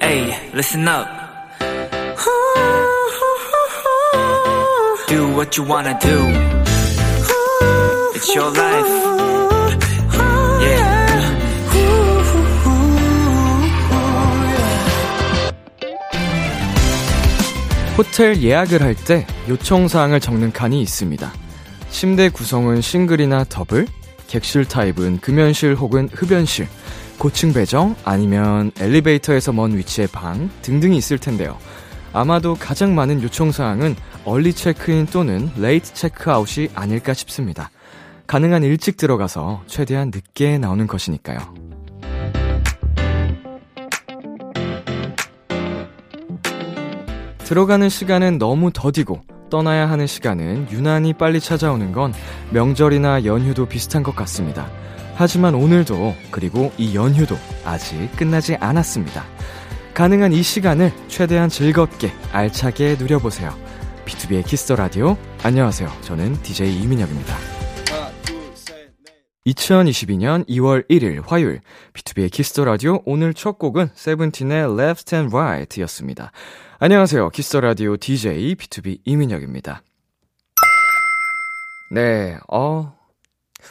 Hey, listen up. Do what you wanna do. It's your life. Yeah. 호텔 예약을 할 때 요청사항을 적는 칸이 있습니다. 침대 구성은 싱글이나 더블, 객실 타입은 금연실 혹은 흡연실, 고층 배정 아니면 엘리베이터에서 먼 위치의 방 등등이 있을 텐데요. 아마도 가장 많은 요청 사항은 early 체크인 또는 late 체크아웃이 아닐까 싶습니다. 가능한 일찍 들어가서 최대한 늦게 나오는 것이니까요. 들어가는 시간은 너무 더디고 떠나야 하는 시간은 유난히 빨리 찾아오는 건 명절이나 연휴도 비슷한 것 같습니다. 하지만 오늘도 그리고 이 연휴도 아직 끝나지 않았습니다. 가능한 이 시간을 최대한 즐겁게 알차게 누려보세요. B2B의 키스터 라디오. 안녕하세요. 저는 DJ 이민혁입니다. 2022년 2월 1일 화요일 B2B의 키스터 라디오 오늘 첫 곡은 세븐틴의 Left and Right 였습니다. 안녕하세요. 키스터 라디오 DJ B2B 이민혁입니다. 네, 어,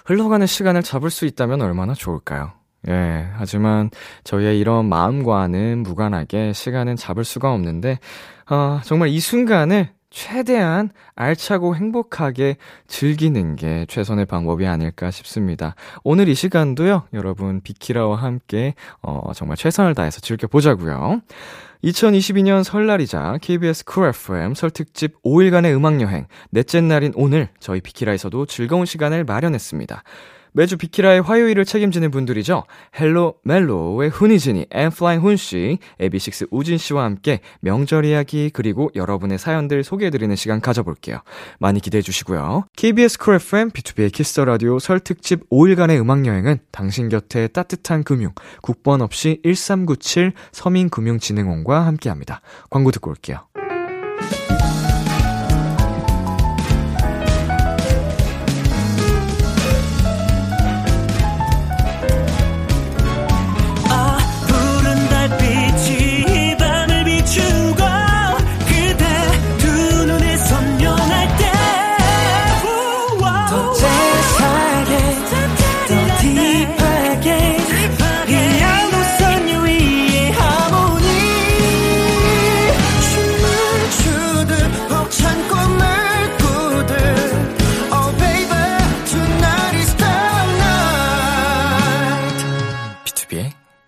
흘러가는 시간을 잡을 수 있다면 얼마나 좋을까요? 예, 하지만 저희의 이런 마음과는 무관하게 시간은 잡을 수가 없는데, 어, 정말 이 순간을 최대한 알차고 행복하게 즐기는 게 최선의 방법이 아닐까 싶습니다. 오늘 이 시간도요, 여러분 비키라와 함께, 어, 정말 최선을 다해서 즐겨보자고요. 2022년 설날이자 KBS 쿨 FM 설 특집 5일간의 음악 여행 넷째 날인 오늘 저희 비키라에서도 즐거운 시간을 마련했습니다. 매주 비키라의 화요일을 책임지는 분들이죠. Hello 멜로의 훈이진이, 엔플라잉 훈씨, AB6IX 우진씨와 함께 명절 이야기 그리고 여러분의 사연들 소개해드리는 시간 가져볼게요. 많이 기대해주시고요. KBS 쿨 FM, B2B의 키스터 라디오 설 특집 5일간의 음악여행은 당신 곁에 따뜻한 금융, 국번 없이 1397 서민금융진흥원과 함께합니다. 광고 듣고 올게요.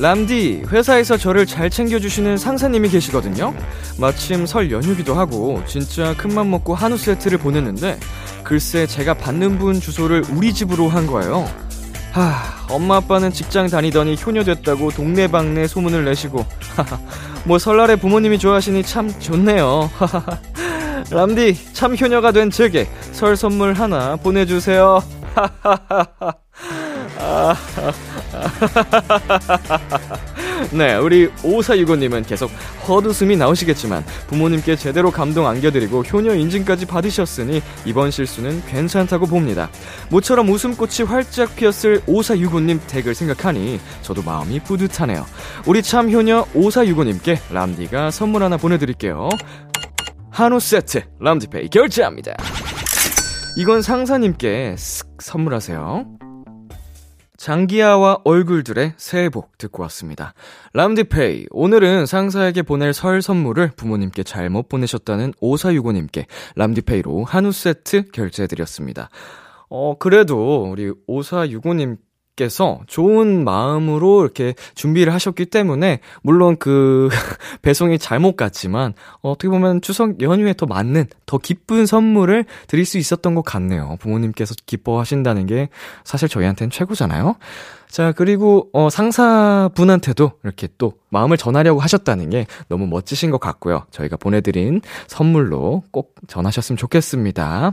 람디, 회사에서 저를 잘 챙겨주시는 상사님이 계시거든요? 마침 설 연휴기도 하고, 진짜 큰맘 먹고 한우 세트를 보냈는데, 글쎄 제가 받는 분 주소를 우리 집으로 한 거예요. 하, 엄마 아빠는 직장 다니더니 효녀 됐다고 동네방네 소문을 내시고, 뭐 설날에 부모님이 좋아하시니 참 좋네요. 람디, 참 효녀가 된 제게 설 선물 하나 보내주세요. 네, 우리 5465님은 계속 헛웃음이 나오시겠지만 부모님께 제대로 감동 안겨드리고 효녀 인증까지 받으셨으니 이번 실수는 괜찮다고 봅니다. 모처럼 웃음꽃이 활짝 피었을 5465님 댁을 생각하니 저도 마음이 뿌듯하네요. 우리 참 효녀 5465님께 람디가 선물 하나 보내드릴게요. 한우 세트 람디페이 결제합니다. 이건 상사님께 쓱 선물하세요. 장기하와 얼굴들의 새해 복 듣고 왔습니다. 람디페이. 오늘은 상사에게 보낼 설 선물을 부모님께 잘못 보내셨다는 5465님께 람디페이로 한우 세트 결제해드렸습니다. 어, 그래도 우리 5465님 께서 좋은 마음으로 이렇게 준비를 하셨기 때문에 물론 그 배송이 잘못 갔지만 어떻게 보면 추석 연휴에 더 맞는 더 기쁜 선물을 드릴 수 있었던 것 같네요. 부모님께서 기뻐하신다는 게 사실 저희한테는 최고잖아요. 자, 그리고 어 상사분한테도 이렇게 또 마음을 전하려고 하셨다는 게 너무 멋지신 것 같고요. 저희가 보내 드린 선물로 꼭 전하셨으면 좋겠습니다.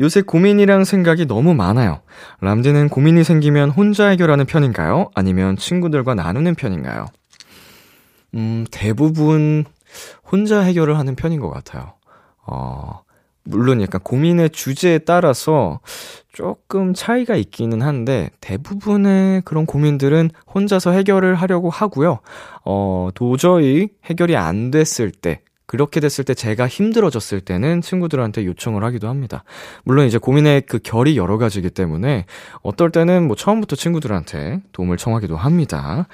요새 고민이랑 생각이 너무 많아요. 람디는 고민이 생기면 혼자 해결하는 편인가요? 아니면 친구들과 나누는 편인가요? 음, 대부분 혼자 해결을 하는 편인 것 같아요. 어, 물론 약간 고민의 주제에 따라서 조금 차이가 있기는 한데 대부분의 그런 고민들은 혼자서 해결을 하려고 하고요. 어, 도저히 해결이 안 됐을 때 그렇게 됐을 때 제가 힘들어졌을 때는 친구들한테 요청을 하기도 합니다. 물론 이제 고민의 그 결이 여러 가지이기 때문에 어떨 때는 뭐 처음부터 친구들한테 도움을 청하기도 합니다.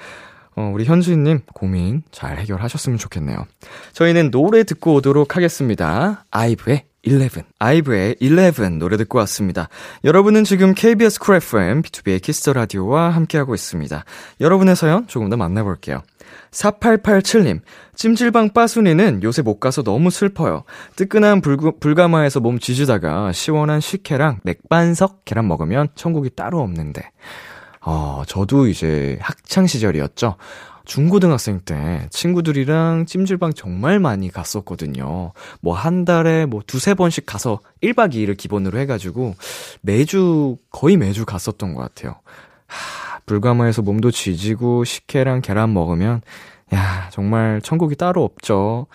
어, 우리 현주님 고민 잘 해결하셨으면 좋겠네요. 저희는 노래 듣고 오도록 하겠습니다. 아이브의 11. 아이브의 11 노래 듣고 왔습니다. 여러분은 지금 KBS 쿨 FM, B2B의 키스터 라디오와 함께하고 있습니다. 여러분의 사연 조금 더 만나볼게요. 4887님, 찜질방 빠순이는 요새 못 가서 너무 슬퍼요. 뜨끈한 불구, 불가마에서 몸 지지다가 시원한 식혜랑 맥반석 계란 먹으면 천국이 따로 없는데. 어, 저도 이제 학창 시절이었죠. 중고등학생 때 친구들이랑 찜질방 정말 많이 갔었거든요. 뭐 한 달에 뭐 두세 번씩 가서 1박 2일을 기본으로 해가지고 매주, 거의 매주 갔었던 것 같아요. 하, 불가마에서 몸도 지지고 식혜랑 계란 먹으면 야, 정말 천국이 따로 없죠.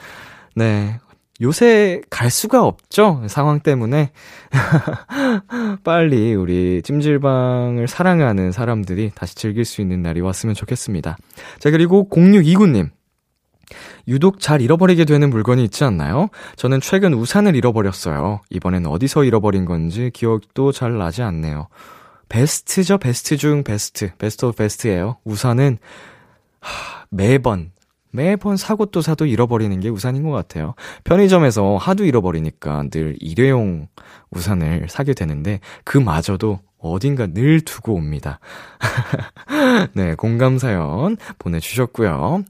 네. 요새 갈 수가 없죠? 상황 때문에. 빨리 우리 찜질방을 사랑하는 사람들이 다시 즐길 수 있는 날이 왔으면 좋겠습니다. 자, 그리고 0629님. 유독 잘 잃어버리게 되는 물건이 있지 않나요? 저는 최근 우산을 잃어버렸어요. 이번엔 어디서 잃어버린 건지 기억도 잘 나지 않네요. 베스트죠, 베스트 중 베스트. best of best예요. 우산은 하, 매번 매번 사고 또 사도 잃어버리는 게 우산인 것 같아요. 편의점에서 하도 잃어버리니까 늘 일회용 우산을 사게 되는데 그마저도 어딘가 늘 두고 옵니다. 네, 공감 사연 보내주셨고요.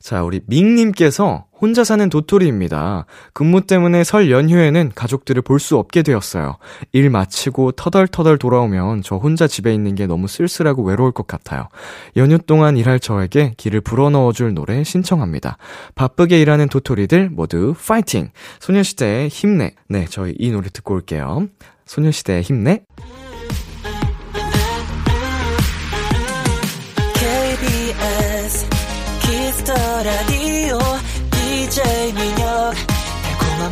자, 우리 밍님께서 혼자 사는 도토리입니다. 근무 때문에 설 연휴에는 가족들을 볼 수 없게 되었어요. 일 마치고 터덜터덜 돌아오면 저 혼자 집에 있는 게 너무 쓸쓸하고 외로울 것 같아요. 연휴 동안 일할 저에게 기를 불어넣어줄 노래 신청합니다. 바쁘게 일하는 도토리들 모두 파이팅! 소녀시대의 힘내. 네, 저희 이 노래 듣고 올게요. 소녀시대의 힘내. KBS Kiss the Radio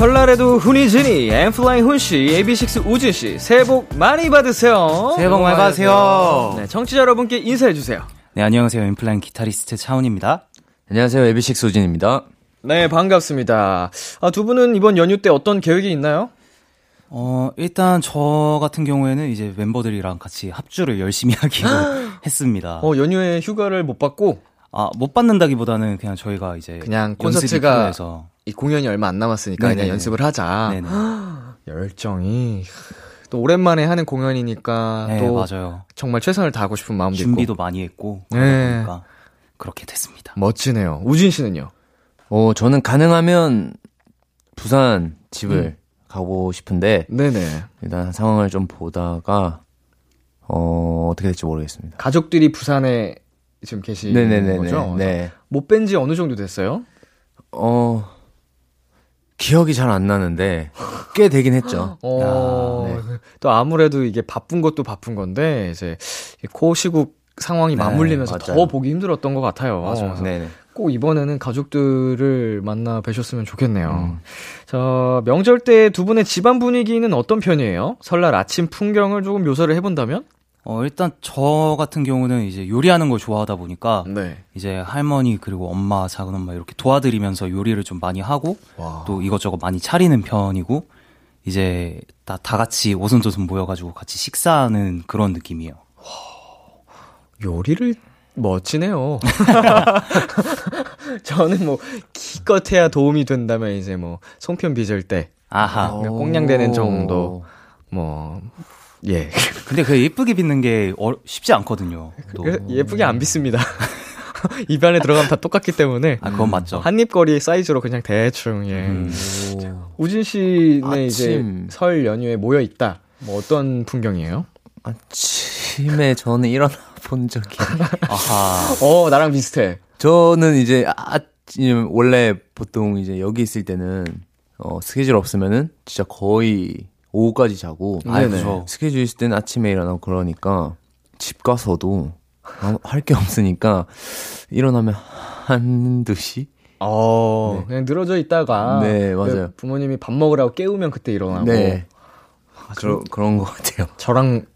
설날에도 훈이진이, 엠플라잉 훈씨, AB6 우진씨, 새해 복 많이 받으세요. 새해 복 많이 받으세요. 네, 청취자 여러분께 인사해주세요. 네, 안녕하세요. 임플라잉 기타리스트 차훈입니다. 안녕하세요 에비식 소진입니다 네, 반갑습니다. 아, 두 분은 이번 연휴 때 어떤 계획이 있나요? 어, 일단 저 같은 경우에는 이제 멤버들이랑 같이 합주를 열심히 하기로 했습니다. 어, 연휴에 휴가를 못 받고, 아, 못 받는다기보다는 그냥 저희가 이제 그냥 콘서트가 이 공연이 얼마 안 남았으니까 그냥 네네네. 연습을 하자. 네네. 열정이. 또 오랜만에 하는 공연이니까 네, 또 맞아요. 정말 최선을 다하고 싶은 마음도 준비도 있고. 많이 했고 네. 그러다 보니까 그렇게 됐습니다. 멋지네요. 우진 씨는요? 어, 저는 가능하면 부산 집을 음. 가고 싶은데 네네. 일단 상황을 좀 보다가 어, 어떻게 될지 모르겠습니다. 가족들이 부산에 지금 계시는 네네네. 거죠? 네. 못뵌지 어느 정도 됐어요? 어, 기억이 잘 안 나는데 꽤 되긴 했죠. 어, 야, 또 아무래도 이게 바쁜 것도 바쁜 건데 이제 이 코시국 상황이 네, 맞물리면서 더 맞아요. 보기 힘들었던 것 같아요. 맞아요. 네네. 꼭 이번에는 가족들을 만나 뵈셨으면 좋겠네요. 음. 자, 명절 때 두 분의 집안 분위기는 어떤 편이에요? 설날 아침 풍경을 조금 묘사를 해본다면? 어, 일단 저 같은 경우는 이제 요리하는 걸 좋아하다 보니까 네. 이제 할머니 그리고 엄마, 작은 엄마 이렇게 도와드리면서 요리를 좀 많이 하고 또 이것저것 많이 차리는 편이고 이제 다, 다 같이 오손도손 모여가지고 같이 식사하는 그런 느낌이에요. 요리를 멋지네요. 저는 뭐 기껏해야 도움이 된다면 이제 뭐 송편 빚을 때 아하. 그러니까 꽁냥되는 정도 뭐 예. 근데 그 예쁘게 빚는 게 어, 쉽지 않거든요. 또. 그 예쁘게 안 빚습니다. 입 안에 들어가면 다 똑같기 때문에 아, 그건 맞죠. 한입거리 사이즈로 그냥 대충 예. 음. 우진 씨는 아침. 이제 설 연휴에 모여 있다. 뭐 어떤 풍경이에요? 아침에 저는 일어나 본 적이. 아하. 어, 나랑 비슷해. 저는 이제 아침, 원래 보통 이제 여기 있을 때는, 어, 스케줄 없으면은 진짜 거의 오후까지 자고. 아. 스케줄 있을 때는 아침에 일어나고 그러니까 집 가서도 할 게 없으니까 일어나면 한두 시? 어, 그냥 늘어져 있다가 네, 맞아요. 그 부모님이 밥 먹으라고 깨우면 그때 일어나고 네. 그러, 그런 것 같아요. 저랑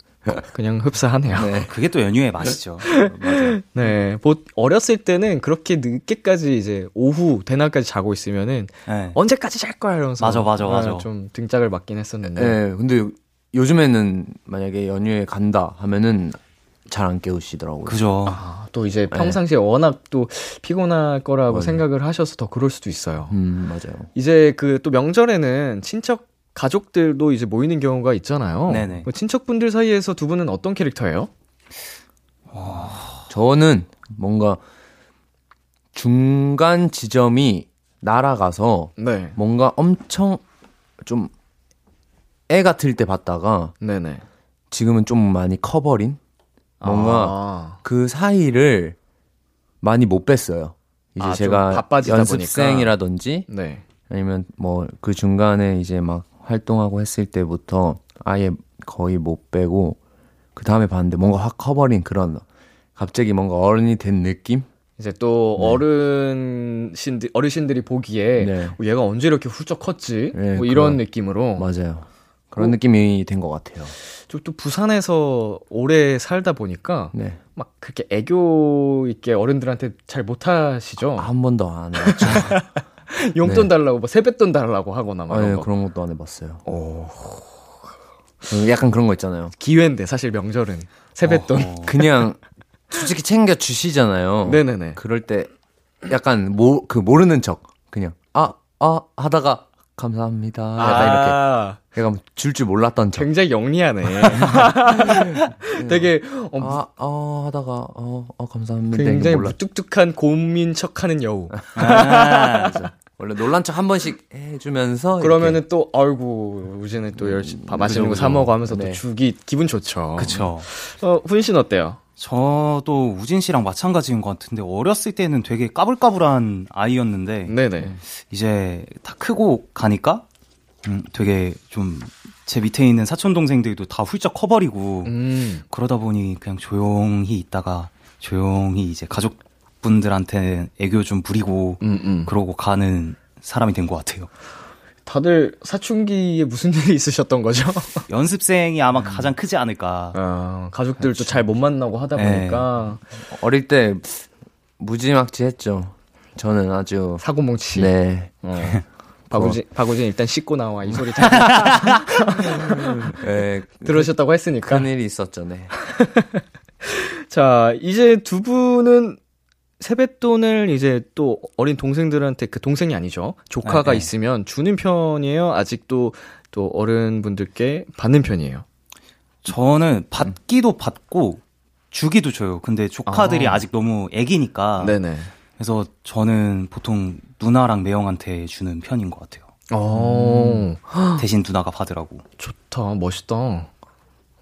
그냥 흡사하네요. 네. 그게 또 연유의 맛이죠. 맞아요. 네. 뭐 어렸을 때는 그렇게 늦게까지 이제 오후 대낮까지 자고 있으면은 네. 언제까지 잘 거야 이러면서 맞아, 맞아, 맞아. 아, 좀 등짝을 맞긴 했었는데. 네, 근데 요- 요즘에는 만약에 연휴에 간다 하면은 잘 안 깨우시더라고요. 그죠. 아, 또 이제 평상시에 워낙 또 피곤할 거라고 맞아요. 생각을 하셔서 더 그럴 수도 있어요. 음, 맞아요. 이제 그 또 명절에는 친척 가족들도 이제 모이는 경우가 있잖아요. 네네. 그 친척분들 사이에서 두 분은 어떤 캐릭터예요? 저는 뭔가 중간 지점이 날아가서 네. 뭔가 엄청 좀 애 같을 때 봤다가 네네. 지금은 좀 많이 커버린 뭔가 아, 그 사이를 많이 못 뺐어요. 이제 아, 좀 제가 연습생이라든지 네. 아니면 뭐 그 중간에 이제 막 활동하고 했을 때부터 아예 거의 못 빼고 그 다음에 봤는데 뭔가 확 커버린 그런 갑자기 뭔가 어른이 된 느낌? 이제 또 어른신들 어르신들이 보기에 네. 어, 얘가 언제 이렇게 훌쩍 컸지? 네, 뭐 이런 그런- 느낌으로. 맞아요. 그런 느낌이 된 것 같아요. 좀 또 부산에서 오래 살다 보니까 네. 막 그렇게 애교 있게 어른들한테 잘 못하시죠. 한 번도 안 해봤죠. 용돈 네. 달라고 뭐 세뱃돈 달라고 하거나 막 이런 거. 그런 것도 안 해봤어요. 오, 그 약간 그런 거 있잖아요. 기회인데 사실 명절은 세뱃돈. 어. 그냥 솔직히 챙겨 주시잖아요. 네네네. 그럴 때 약간 모, 그 모르는 척 그냥 아, 아 하다가 감사합니다. 약간 이렇게 아, 약간 줄줄 몰랐던 척. 굉장히 영리하네. 되게 어, 아, 아 하다가 어, 어 감사합니다. 굉장히. 무뚝뚝한 고민 척하는 여우. 아, 원래 놀란 척 한 번씩 해주면서 그러면은 또 아이고 우진은 또 열심히 밥 맛있는 거 사 먹어 하면서 네. 또 주기 기분 좋죠. 그쵸. 어, 훈 씨는 어때요? 저도 우진 씨랑 마찬가지인 것 같은데 어렸을 때는 되게 까불까불한 아이였는데 네네. 이제 다 크고 가니까 음, 되게 좀 제 밑에 있는 사촌 동생들도 다 훌쩍 커버리고 음. 그러다 보니 그냥 조용히 있다가 조용히 이제 가족 분들한테 애교 좀 부리고 음, 음. 그러고 가는 사람이 된 것 같아요. 다들 사춘기에 무슨 일이 있으셨던 거죠? 연습생이 아마 가장 크지 않을까. 어, 가족들도 잘 못 만나고 하다 네. 보니까 어릴 때 무지막지했죠. 저는 아주 사고뭉치. 네. 어. 박우진, 박우진 일단 씻고 나와 이 소리 잘 네, 들으셨다고 했으니까. 큰 일이 있었죠. 네. 자, 이제 두 분은 세뱃돈을 이제 또 어린 동생들한테 그 동생이 아니죠. 조카가 네, 네. 있으면 주는 편이에요. 아직도 또 어른분들께 받는 편이에요. 저는 받기도 받고 주기도 줘요. 근데 조카들이 아. 아. 직 너무 애기니까. 네네. 그래서 저는 보통 누나랑 매형한테 주는 편인 것 같아요. 어, 대신 누나가 받으라고. 좋다, 멋있다.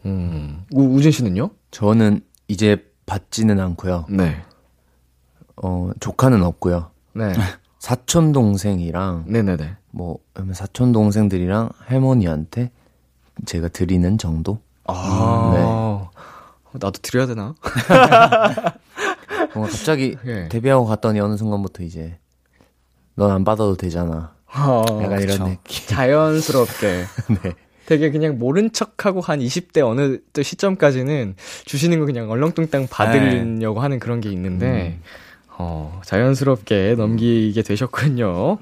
음, 우, 우진 씨는요? 저는 이제 받지는 않고요. 네. 어, 조카는 없고요. 네. 사촌 동생이랑 네네네. 뭐 사촌 동생들이랑 할머니한테 제가 드리는 정도? 아, 나도 드려야 되나? 뭔가 갑자기 예. 데뷔하고 갔더니 어느 순간부터 이제 넌 안 받아도 되잖아. 어, 약간 그쵸. 이런 느낌. 자연스럽게. 네. 되게 그냥 모른 척하고 한 20대 어느 또 시점까지는 주시는 거 그냥 얼렁뚱땅 받으려고 하는 그런 게 있는데, 어, 자연스럽게 넘기게 되셨군요.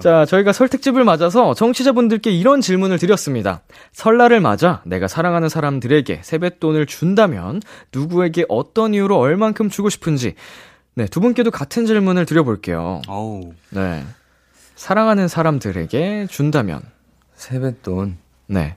자, 저희가 설 특집을 맞아서 청취자분들께 이런 질문을 드렸습니다. 설날을 맞아 내가 사랑하는 사람들에게 세뱃돈을 준다면 누구에게 어떤 이유로 얼만큼 주고 싶은지, 네, 두 분께도 같은 질문을 드려볼게요. 어우. 네. 사랑하는 사람들에게 준다면, 세뱃돈. 네.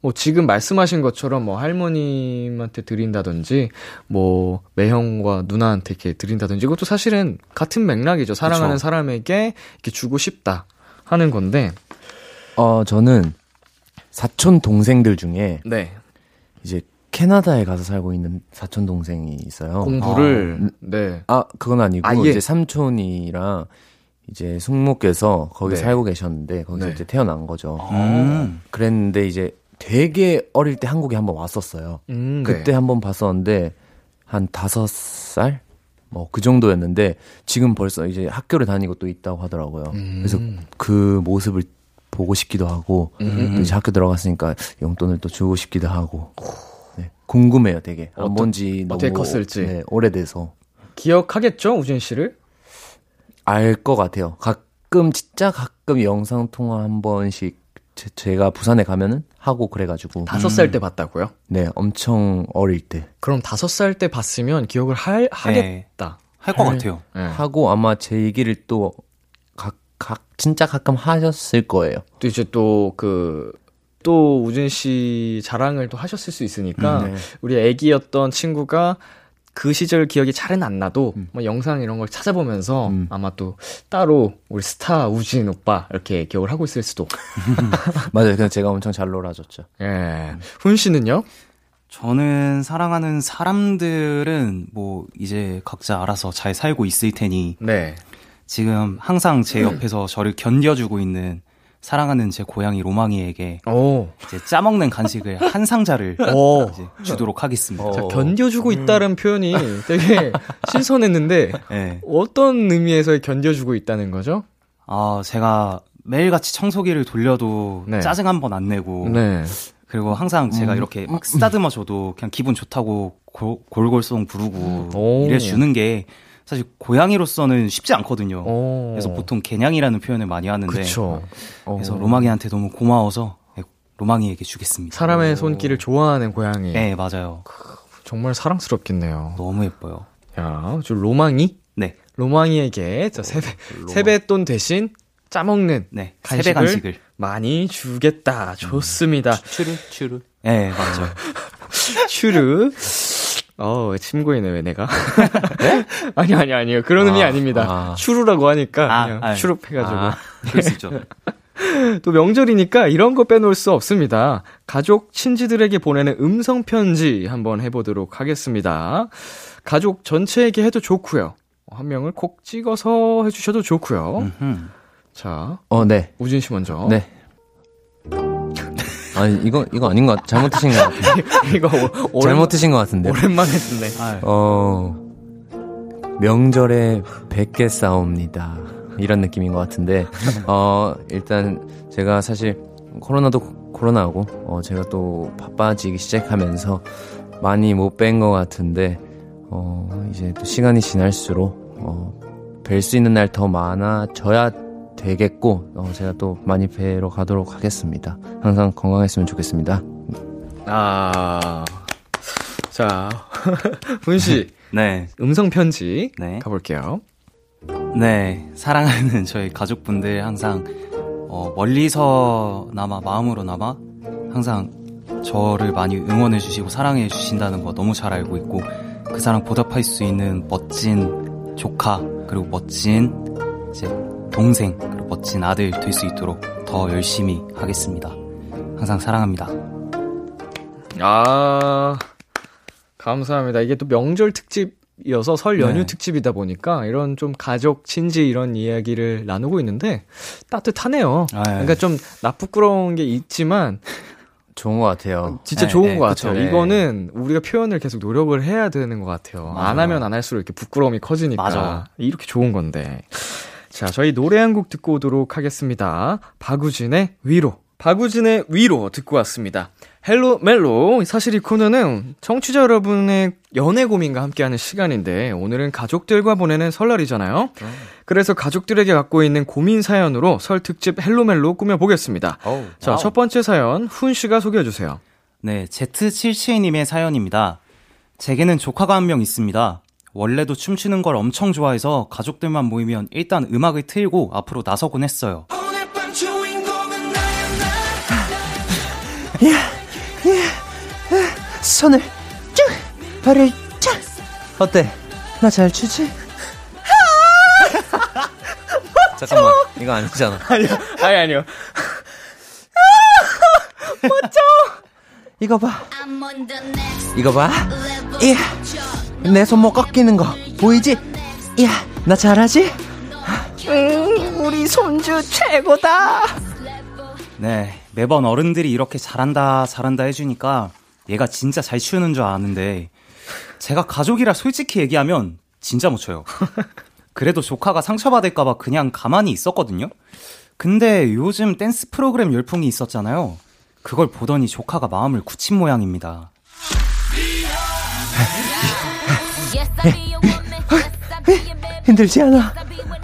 뭐 지금 말씀하신 것처럼 뭐 할머님한테 드린다든지 뭐 매형과 누나한테 이렇게 드린다든지 이것도 사실은 같은 맥락이죠. 사랑하는 그쵸. 사람에게 이렇게 주고 싶다 하는 건데. 어, 저는 사촌 동생들 중에 네. 이제 캐나다에 가서 살고 있는 사촌 동생이 있어요. 공부를 네. 아, 그건 아니고 아 예? 이제 삼촌이랑 이제 숙모께서 거기 네. 살고 계셨는데 거기서 네. 이제 태어난 거죠. 음. 그랬는데 이제 되게 어릴 때 한국에 한번 왔었어요. 음, 그때 네. 한번 봤었는데 한 다섯 살? 뭐 그 정도였는데 지금 벌써 이제 학교를 다니고 또 있다고 하더라고요. 음. 그래서 그 모습을 보고 싶기도 하고 음. 또 이제 학교 들어갔으니까 용돈을 또 주고 싶기도 하고 네, 궁금해요 되게 안 본지 어떻게 컸을지. 네, 오래돼서 기억하겠죠, 우진 씨를? 알 것 같아요. 가끔 진짜 가끔 영상 통화 한 번씩 제, 가 부산에 가면은 하고 그래가지고 다섯 살 때 봤다고요? 네 엄청 어릴 때 그럼 다섯 살 때 봤으면 기억을 할, 하겠다. 할 것 같아요. 네. 하고 아마 제 얘기를 또 각, 각, 진짜 가끔 하셨을 거예요. 또 이제 또 그, 또 우진 씨 자랑을 또 하셨을 수 있으니까, 음, 네. 우리 애기였던 친구가 그 시절 기억이 잘은 안 나도, 뭐 영상 이런 걸 찾아보면서 음. 아마 또 따로 우리 스타 우진 오빠 이렇게 기억을 하고 있을 수도. 맞아요. 그냥 제가 엄청 잘 놀아줬죠. 예. 훈 씨는요? 저는 사랑하는 사람들은 뭐 이제 각자 알아서 잘 살고 있을 테니 네. 지금 항상 제 옆에서 저를 견뎌주고 있는 사랑하는 제 고양이 로망이에게 오. 이제 짜먹는 간식을 한 상자를 오. 이제 주도록 하겠습니다. 어. 자, 견뎌주고 있다는 표현이 되게 신선했는데, 네. 어떤 의미에서의 견뎌주고 있다는 거죠? 아, 제가 매일같이 청소기를 돌려도 네. 짜증 한 번 안 내고 네. 그리고 항상 제가 이렇게 막 쓰다듬어 줘도 그냥 기분 좋다고 골- 골골송 부르고 오. 이래 주는 게 사실 고양이로서는 쉽지 않거든요. 오. 그래서 보통 개냥이라는 표현을 많이 하는데 그쵸. 그래서 로망이한테 너무 고마워서 네, 로망이에게 주겠습니다. 사람의 손길을 좋아하는 고양이. 네, 맞아요. 정말 사랑스럽겠네요. 너무 예뻐요. 야, 저 로망이? 네. 로망이에게 저 세배, 세뱃돈 대신 짜먹는 네. 간식을 세배 간식을. 많이 주겠다. 좋습니다. 추르, 추르. 네, 맞죠. 슈르. 어, 왜 침고이네, 왜 내가? 아니, 아니, 아니요. 그런 의미 아, 아닙니다. 아. 추루라고 하니까 아, 그냥 아. 추룹해가지고. 아. 그럴 수 있죠. 또 명절이니까 이런 거 빼놓을 수 없습니다. 가족, 친지들에게 보내는 음성 편지 한번 해보도록 하겠습니다. 가족 전체에게 해도 좋고요. 한 명을 콕 찍어서 해주셔도 좋고요. 음흠. 자, 어, 네. 우진 씨 먼저. 네. 아니, 이거, 이거 아닌 것 같, 잘못하신 것 같아요. 이거 오, 오랜, 잘못하신 것 같은데. 오랜만에 듣네. 아, 어, 명절에 100개 싸웁니다. 이런 느낌인 것 같은데, 어, 일단 제가 사실 코로나도 코로나고, 어, 제가 또 바빠지기 시작하면서 많이 못 뵌 것 같은데, 어, 이제 또 시간이 지날수록, 어, 뵐 수 있는 날 더 많아져야 되겠고, 어, 제가 또 많이 뵈러 가도록 하겠습니다. 항상 건강했으면 좋겠습니다. 아, 자, 훈 씨, 네. 음성 편지 네. 가볼게요. 네, 사랑하는 저희 가족분들 항상 어, 멀리서나마 마음으로나마 항상 저를 많이 응원해 주시고 사랑해 주신다는 거 너무 잘 알고 있고 그 사랑 보답할 수 있는 멋진 조카 그리고 멋진 이제 동생 그리고 멋진 아들 될 수 있도록 더 열심히 하겠습니다. 항상 사랑합니다. 아, 감사합니다. 이게 또 명절 특집이어서 설 연휴 네. 특집이다 보니까 이런 좀 가족, 친지 이런 이야기를 나누고 있는데 따뜻하네요. 아, 그러니까 좀 나쁘끄러운 게 있지만 좋은 것 같아요. 진짜 네, 좋은 네, 것 그쵸, 같아요. 네. 이거는 우리가 표현을 계속 노력을 해야 되는 것 같아요. 안 맞아요. 하면 안 할수록 이렇게 부끄러움이 커지니까. 맞아. 이렇게 좋은 건데. 자, 저희 노래 한 곡 듣고 오도록 하겠습니다. 박우진의 위로. 박우진의 위로 듣고 왔습니다. Hello 멜로. 사실 이 코너는 청취자 여러분의 연애 고민과 함께하는 시간인데 오늘은 가족들과 보내는 설날이잖아요. 그래서 가족들에게 갖고 있는 고민 사연으로 설 특집 Hello 멜로 꾸며보겠습니다. 자, 첫 번째 사연 훈 씨가 소개해 주세요. 네, Z77님의 사연입니다. 제게는 조카가 한 명 있습니다. 원래도 춤추는 걸 엄청 좋아해서 가족들만 모이면 일단 음악을 틀고 앞으로 나서곤 했어요. 손을 쭉, 발을 쫙. 어때? 나 잘 추지? 잠깐만, 이거 아니잖아. 아니요, 아니, 아니요. 이거 봐. 이거 봐. 이야, 내 손목 꺾이는 거 보이지? 이야, 나 잘하지? 네, 매번 어른들이 이렇게 잘한다, 잘한다 해주니까 얘가 진짜 잘 추는 줄 아는데 제가 가족이라 솔직히 얘기하면 진짜 못 춰요. 그래도 조카가 상처받을까봐 그냥 가만히 있었거든요. 근데 요즘 댄스 프로그램 열풍이 있었잖아요. 그걸 보더니 조카가 마음을 굳힌 모양입니다. 힘들지 않아.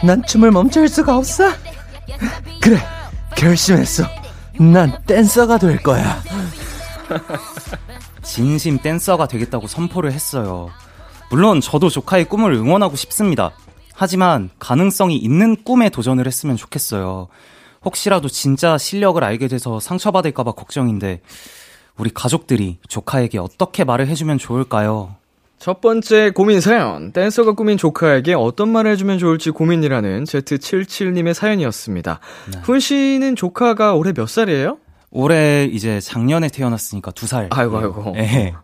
난 춤을 멈출 수가 없어. 그래, 결심했어. 난 댄서가 될 거야. 진심 댄서가 되겠다고 선포를 했어요. 물론 저도 조카의 꿈을 응원하고 싶습니다. 하지만 가능성이 있는 꿈에 도전을 했으면 좋겠어요. 혹시라도 진짜 실력을 알게 돼서 상처받을까봐 걱정인데, 우리 가족들이 조카에게 어떻게 말을 해주면 좋을까요? 첫 번째 고민 사연. 댄서가 꾸민 조카에게 어떤 말을 해주면 좋을지 고민이라는 Z77님의 사연이었습니다. 훈 씨는 조카가 올해 몇 살이에요? 올해 이제 작년에 태어났으니까 두 살. 아이고, 아이고. 네.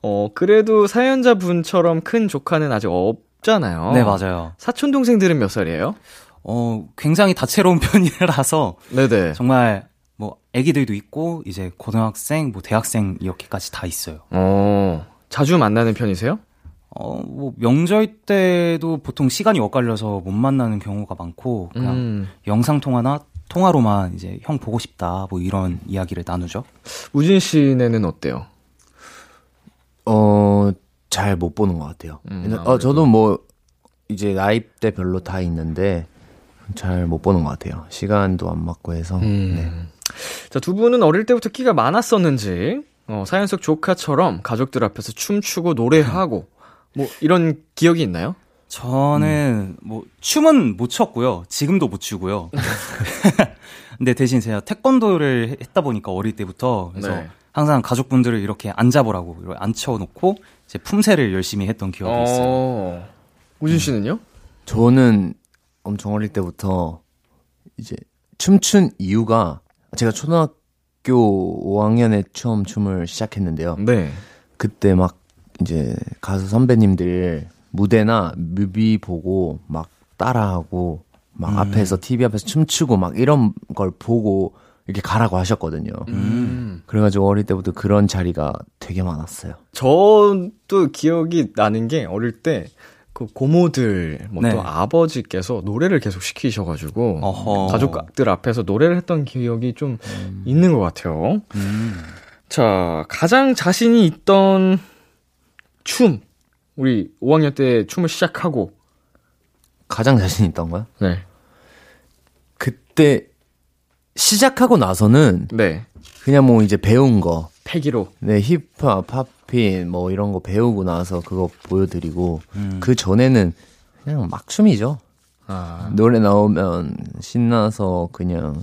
어, 그래도 사연자분처럼 큰 조카는 아직 없잖아요. 네, 맞아요. 사촌 동생들은 몇 살이에요? 어, 굉장히 다채로운 편이라서 네네. 정말 뭐 아기들도 있고 이제 고등학생, 뭐 대학생 이렇게까지 다 있어요. 어, 자주 만나는 편이세요? 어, 뭐 명절 때도 보통 시간이 엇갈려서 못 만나는 경우가 많고 그냥 음. 영상 통화나 통화로만 이제 형 보고 싶다 뭐 이런 이야기를 나누죠. 우진 씨네는 어때요? 어, 잘 못 보는 것 같아요. 음, 어, 저도 뭐, 이제 나이대 별로 다 있는데, 잘 못 보는 것 같아요. 시간도 안 맞고 해서. 네. 자, 두 분은 어릴 때부터 끼가 많았었는지, 어, 사연 속 조카처럼 가족들 앞에서 춤추고 노래하고, 뭐, 이런 기억이 있나요? 저는 뭐 춤은 못 췄고요. 지금도 못 추고요. 근데 대신 제가 태권도를 했다 보니까 어릴 때부터 그래서 네. 항상 가족분들을 이렇게 앉아보라고 이렇게 앉혀놓고 이제 품새를 열심히 했던 기억이 있어요. 어, 우진 씨는요? 저는 엄청 어릴 때부터 이제 춤춘 이유가 제가 초등학교 5학년에 처음 춤을 시작했는데요. 네. 그때 막 이제 가수 선배님들 무대나 뮤비 보고 막 따라하고 막 앞에서 TV 앞에서 춤추고 막 이런 걸 보고 이렇게 가라고 하셨거든요. 음. 그래가지고 어릴 때부터 그런 자리가 되게 많았어요. 저도 기억이 나는 게 어릴 때, 그 고모들, 뭐또 네. 아버지께서 노래를 계속 시키셔가지고, 어허. 가족들 앞에서 노래를 했던 기억이 좀 있는 것 같아요. 음. 자, 가장 자신이 있던 춤. 우리 5학년 때 춤을 시작하고, 가장 자신 있던 거야? 네. 그때 시작하고 나서는 네. 그냥 뭐 이제 배운 거, 패기로. 네 힙합, 팝 핀 뭐 이런 거 배우고 나서 그거 보여드리고 음. 그 전에는 그냥 막 춤이죠. 아. 노래 나오면 신나서 그냥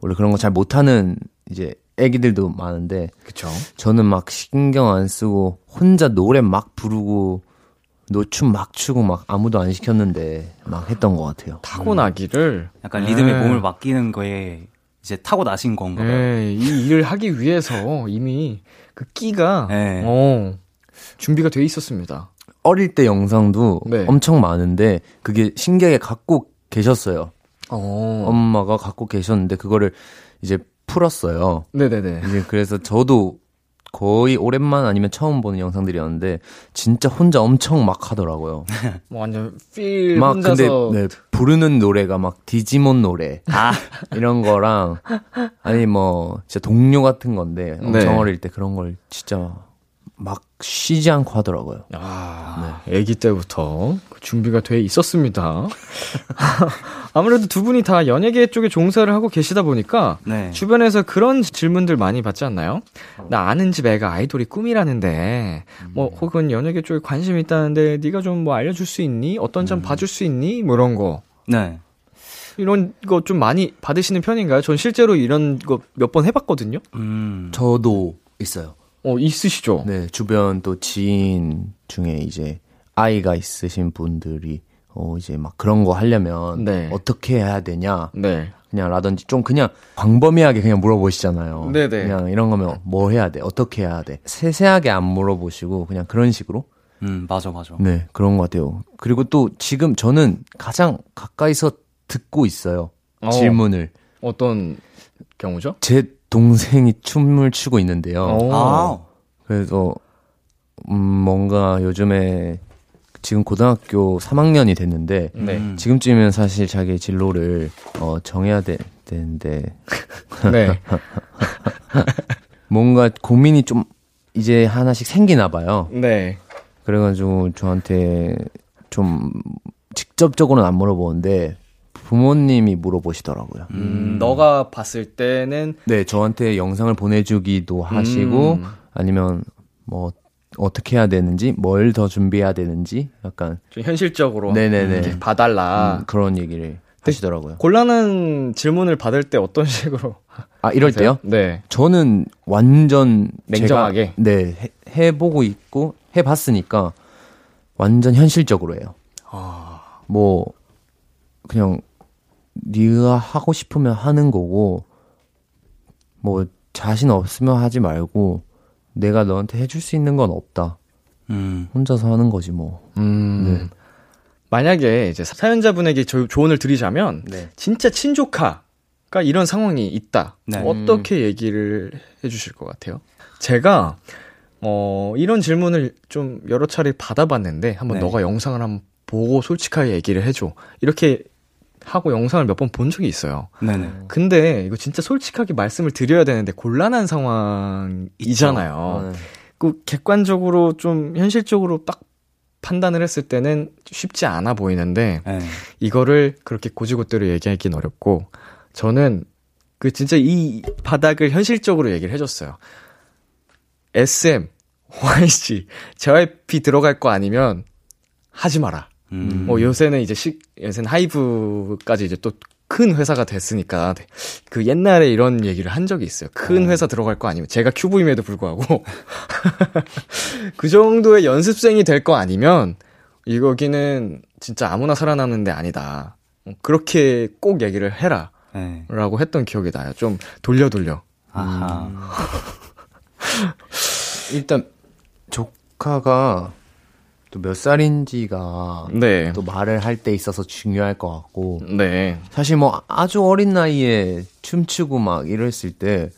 원래 그런 거 잘 못하는 이제 애기들도 많은데 그쵸. 저는 막 신경 안 쓰고 혼자 노래 막 부르고 노춤 막 추고 막 아무도 안 시켰는데 막 했던 것 같아요. 타고나기를. 약간 리듬에 네. 몸을 맡기는 거에 이제 타고 나신 건가요? 네, 이 일을 하기 위해서 이미 그 끼가, 네. 어, 준비가 돼 있었습니다. 어릴 때 영상도 네. 엄청 많은데 그게 신기하게 갖고 계셨어요. 어. 엄마가 갖고 계셨는데 그거를 이제 풀었어요. 네네네. 이제 그래서 저도 거의 오랜만 아니면 처음 보는 영상들이었는데 진짜 혼자 엄청 막 하더라고요. 뭐 완전 필 막 혼자서 근데 네, 부르는 노래가 막 디지몬 노래 아, 이런 거랑 아니 뭐 진짜 동료 같은 건데 엄청 네. 어릴 때 그런 걸 진짜 막 쉬지 않고 하더라고요. 아, 아기 때부터 그 준비가 돼 있었습니다. 아무래도 두 분이 다 연예계 쪽에 종사를 하고 계시다 보니까 네. 주변에서 그런 질문들 많이 받지 않나요? 나 아는 집 애가 아이돌이 꿈이라는데 뭐 혹은 연예계 쪽에 관심 있다는데 네가 좀 뭐 알려줄 수 있니? 어떤 점 봐줄 수 있니? 뭐 이런 거 네. 이런 거 좀 많이 받으시는 편인가요? 전 실제로 이런 거 몇 번 해봤거든요. 음. 저도 있어요. 어 있으시죠? 네, 주변 또 지인 중에 이제 아이가 있으신 분들이 어 이제 막 그런 거 하려면 네. 어떻게 해야 되냐 네. 그냥 라든지 좀 그냥 광범위하게 그냥 물어보시잖아요. 네네. 그냥 이런 거면 뭐 해야 돼? 어떻게 해야 돼? 세세하게 안 물어보시고 그냥 그런 식으로 음, 맞아, 맞아. 네, 그런 것 같아요. 그리고 또 지금 저는 가장 가까이서 듣고 있어요. 어. 질문을. 어떤 경우죠? 제 동생이 춤을 추고 있는데요. 어. 아, 그래서, 음, 뭔가 요즘에 지금 고등학교 3학년이 됐는데, 네. 음. 지금쯤이면 사실 자기 진로를, 어, 정해야 되, 되는데, 네. 뭔가 고민이 좀 이제 하나씩 생기나 봐요. 네. 그래가지고 저한테 좀 직접적으로는 안 물어보는데 부모님이 물어보시더라고요. 음, 너가 봤을 때는 네, 저한테 영상을 보내주기도 하시고 음. 아니면 뭐 어떻게 해야 되는지 뭘 더 준비해야 되는지 약간 좀 현실적으로 네네네. 봐달라. 음, 그런 얘기를 하시더라고요. 곤란한 질문을 받을 때 어떤 식으로? 아 이럴 때요? 네. 저는 완전 냉정하게? 네 해, 해보고 있고 해봤으니까 완전 현실적으로 해요. 아. 뭐 그냥 네가 하고 싶으면 하는 거고 뭐 자신 없으면 하지 말고 내가 너한테 해줄 수 있는 건 없다. 음. 혼자서 하는 거지 뭐. 음. 만약에 이제 사연자분에게 조, 조언을 드리자면 네. 진짜 친조카가 이런 상황이 있다. 네. 어떻게 얘기를 해주실 것 같아요? 제가 어 이런 질문을 좀 여러 차례 받아봤는데 한번 네. 너가 영상을 한번 보고 솔직하게 얘기를 해줘. 이렇게 하고 영상을 몇 번 본 적이 있어요. 네네. 근데 이거 진짜 솔직하게 말씀을 드려야 되는데 곤란한 상황이잖아요. 어, 그 객관적으로 좀 현실적으로 딱 판단을 했을 때는 쉽지 않아 보이는데 네. 이거를 그렇게 고지고대로 얘기하기는 어렵고 저는 그 진짜 이 바닥을 현실적으로 얘기를 해줬어요. SM, YG, JYP 들어갈 거 아니면 하지 마라. 음. 뭐 요새는 이제 시, 요새는 하이브까지 이제 또 큰 회사가 됐으니까 그 옛날에 이런 얘기를 한 적이 있어요. 큰 회사 들어갈 거 아니면 제가 큐브임에도 불구하고 그 정도의 연습생이 될 거 아니면 이거기는 진짜 아무나 살아남는 데 아니다. 그렇게 꼭 얘기를 해라. 네. 라고 했던 기억이 나요. 좀 돌려 돌려. 아하. 일단 조카가 또 몇 살인지가 네. 또 말을 할 때 있어서 중요할 것 같고 네. 사실 뭐 아주 어린 나이에 춤추고 막 이랬을 때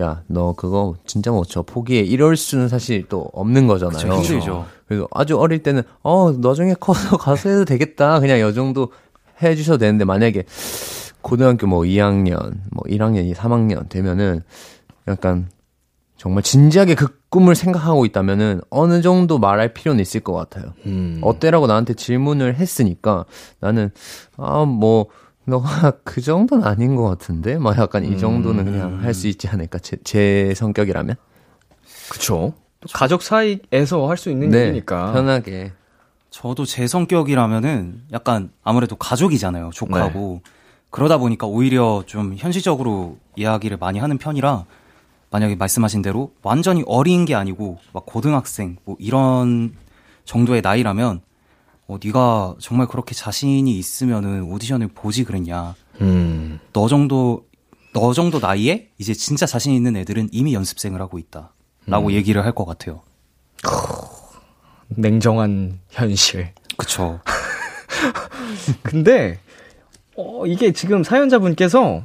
야, 너 그거 진짜 못 춰. 포기해. 이럴 수는 사실 또 없는 거잖아요. 그쵸, 힘들죠. 그래서 아주 어릴 때는, 어, 나중에 커서 가수 해도 되겠다. 그냥 요 정도 해주셔도 되는데, 만약에 고등학교 뭐 2학년, 뭐 1학년, 3학년 되면은 약간 정말 진지하게 그 꿈을 생각하고 있다면은 어느 정도 말할 필요는 있을 것 같아요. 음. 어때라고 나한테 질문을 했으니까 나는 아 뭐 너가 그 정도는 아닌 것 같은데 막 약간 이 정도는 그냥 할 수 있지 않을까 제, 제 성격이라면 그쵸. 또 가족 사이에서 할 수 있는 네 일이니까. 편하게 저도 제 성격이라면은 약간 아무래도 가족이잖아요. 조카고. 그러다 보니까 오히려 좀 현실적으로 이야기를 많이 하는 편이라 만약에 말씀하신 대로 완전히 어린 게 아니고 막 고등학생 뭐 이런 정도의 나이라면 어 네가 정말 그렇게 자신이 있으면은 오디션을 보지 그랬냐. 음. 너 정도 너 정도 나이에 이제 진짜 자신 있는 애들은 이미 연습생을 하고 있다라고 얘기를 할 것 같아요. 냉정한 현실. 그쵸. 근데 어, 이게 지금 사연자분께서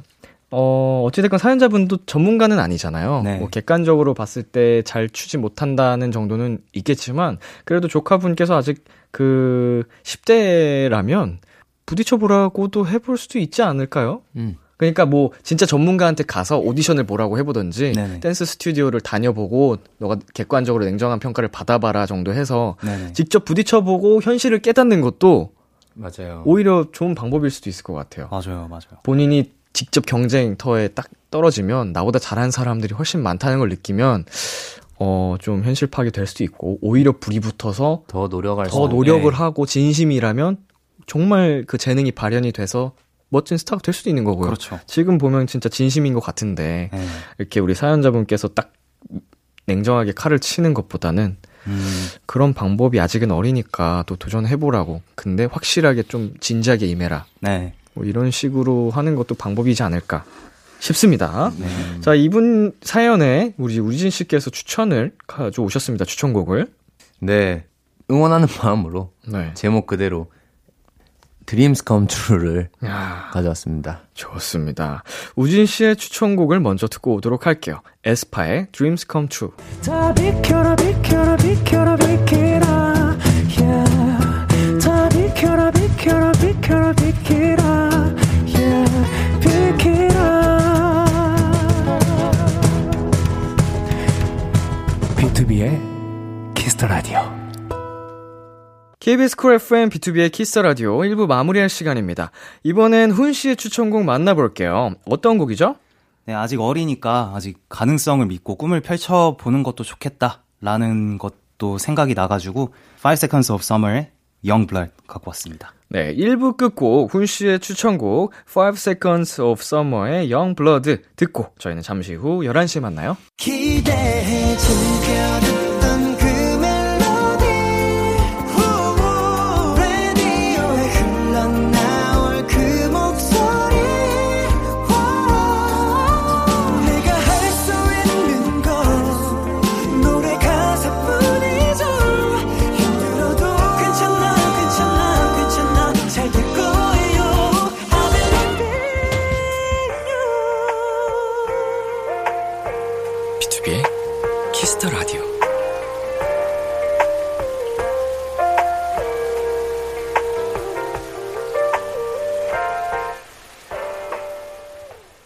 어, 어찌됐건 사연자분도 전문가는 아니잖아요. 네. 뭐 객관적으로 봤을 때 잘 추지 못한다는 정도는 있겠지만, 그래도 조카분께서 아직 그 10대라면 부딪혀보라고도 해볼 수도 있지 않을까요? 음. 그러니까 뭐 진짜 전문가한테 가서 오디션을 보라고 해보든지 네네. 댄스 스튜디오를 다녀보고 너가 객관적으로 냉정한 평가를 받아봐라 정도 해서 네네. 직접 부딪혀보고 현실을 깨닫는 것도 맞아요. 오히려 좋은 방법일 수도 있을 것 같아요. 맞아요, 맞아요. 본인이 직접 경쟁터에 딱 떨어지면 나보다 잘하는 사람들이 훨씬 많다는 걸 느끼면 어 좀 현실 파악이 될 수도 있고 오히려 불이 붙어서 더 노력할 더수 노력을 네. 하고 진심이라면 정말 그 재능이 발현이 돼서 멋진 스타가 될 수도 있는 거고요. 그렇죠. 지금 보면 진짜 진심인 것 같은데 네. 이렇게 우리 사연자분께서 딱 냉정하게 칼을 치는 것보다는 음, 그런 방법이 아직은 어리니까 또 도전해보라고. 근데 확실하게 좀 진지하게 임해라. 네. 뭐 이런 식으로 하는 것도 방법이지 않을까 싶습니다. 네. 자, 이분 사연에 우리 우진 씨께서 추천을 가져오셨습니다. 추천곡을. 네. 응원하는 마음으로 네. 제목 그대로 Dreams Come True를 야, 가져왔습니다. 좋습니다. 우진 씨의 추천곡을 먼저 듣고 오도록 할게요. 에스파의 Dreams Come True. 다 비켜라 비켜라 비켜라 비켜 KBS 쿨 FM B2B의 키스 라디오 1부 마무리할 시간입니다. 이번엔 훈 씨의 추천곡 만나볼게요. 어떤 곡이죠? 네, 아직 어리니까 아직 가능성을 믿고 꿈을 펼쳐 보는 것도 좋겠다라는 것도 생각이 나가지고 5 Seconds of Summer의 Young Blood 갖고 왔습니다. 네, 1부 끝곡 훈 씨의 추천곡 5 Seconds of Summer의 Young Blood 듣고 저희는 잠시 후 11시에 만나요. 기대해 즐겨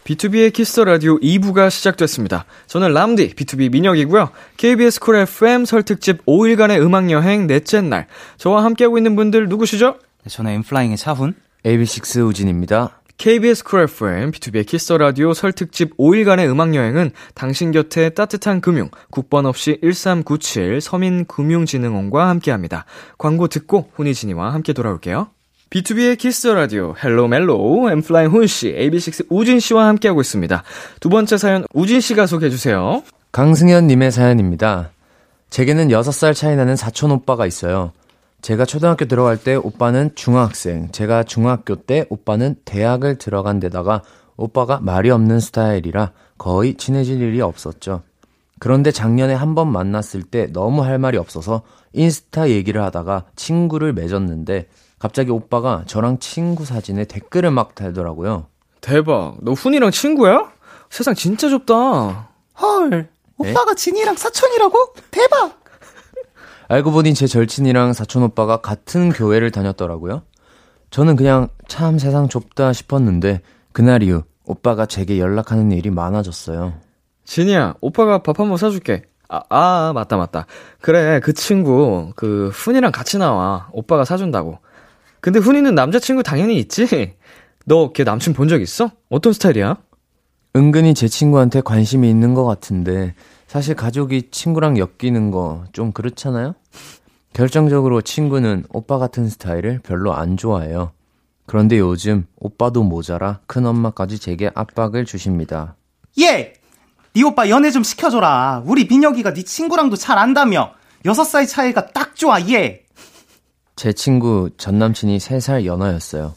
B2B의 키스터 라디오 2부가 시작됐습니다. 저는 람디, BTOB 민혁이고요. KBS Cool FM 설 특집 5일간의 음악 여행 넷째 날. 저와 함께하고 있는 분들 누구시죠? 네, 저는 엔플라잉의 차훈. AB6IX 우진입니다. KBS 쿨 FM, B2B의 키스터 라디오 설 특집 5일간의 음악 여행은 당신 곁에 따뜻한 금융, 국번 없이 1397 서민금융진흥원과 함께합니다. 광고 듣고 훈이진이와 함께 돌아올게요. B2B의 키스 라디오 헬로 멜로 엠플라잉 훈 씨, AB6IX 우진 씨와 함께하고 있습니다. 두 번째 사연 우진 씨가 소개해 주세요. 강승현 님의 사연입니다. 제게는 6살 차이 나는 사촌 오빠가 있어요. 제가 초등학교 들어갈 때 오빠는 중학생, 제가 중학교 때 오빠는 대학을 들어간 데다가 오빠가 말이 없는 스타일이라 거의 친해질 일이 없었죠. 그런데 작년에 한 번 만났을 때 너무 할 말이 없어서 인스타 얘기를 하다가 친구를 맺었는데 갑자기 오빠가 저랑 친구 사진에 댓글을 막 달더라고요. 대박. 너 훈이랑 친구야? 세상 진짜 좁다. 헐, 오빠가 진이랑 사촌이라고? 대박! 알고 보니 제 절친이랑 사촌 오빠가 같은 교회를 다녔더라고요. 저는 그냥 참 세상 좁다 싶었는데 그날 이후 오빠가 제게 연락하는 일이 많아졌어요. 진이야, 오빠가 밥 한 번 사줄게. 아, 아, 맞다, 맞다. 그래, 그 친구, 그, 훈이랑 같이 나와. 오빠가 사준다고. 근데 훈이는 남자친구 당연히 있지? 너 걔 남친 본 적 있어? 어떤 스타일이야? 은근히 제 친구한테 관심이 있는 것 같은데 사실 가족이 친구랑 엮이는 거 좀 그렇잖아요? 결정적으로 친구는 오빠 같은 스타일을 별로 안 좋아해요. 그런데 요즘 오빠도 모자라 큰엄마까지 제게 압박을 주십니다. 얘! 네 오빠 연애 좀 시켜줘라. 우리 민혁이가 네 친구랑도 잘 안다며. 여섯 살 차이가 딱 좋아, 얘! 제 친구 전 남친이 3살 연하였어요.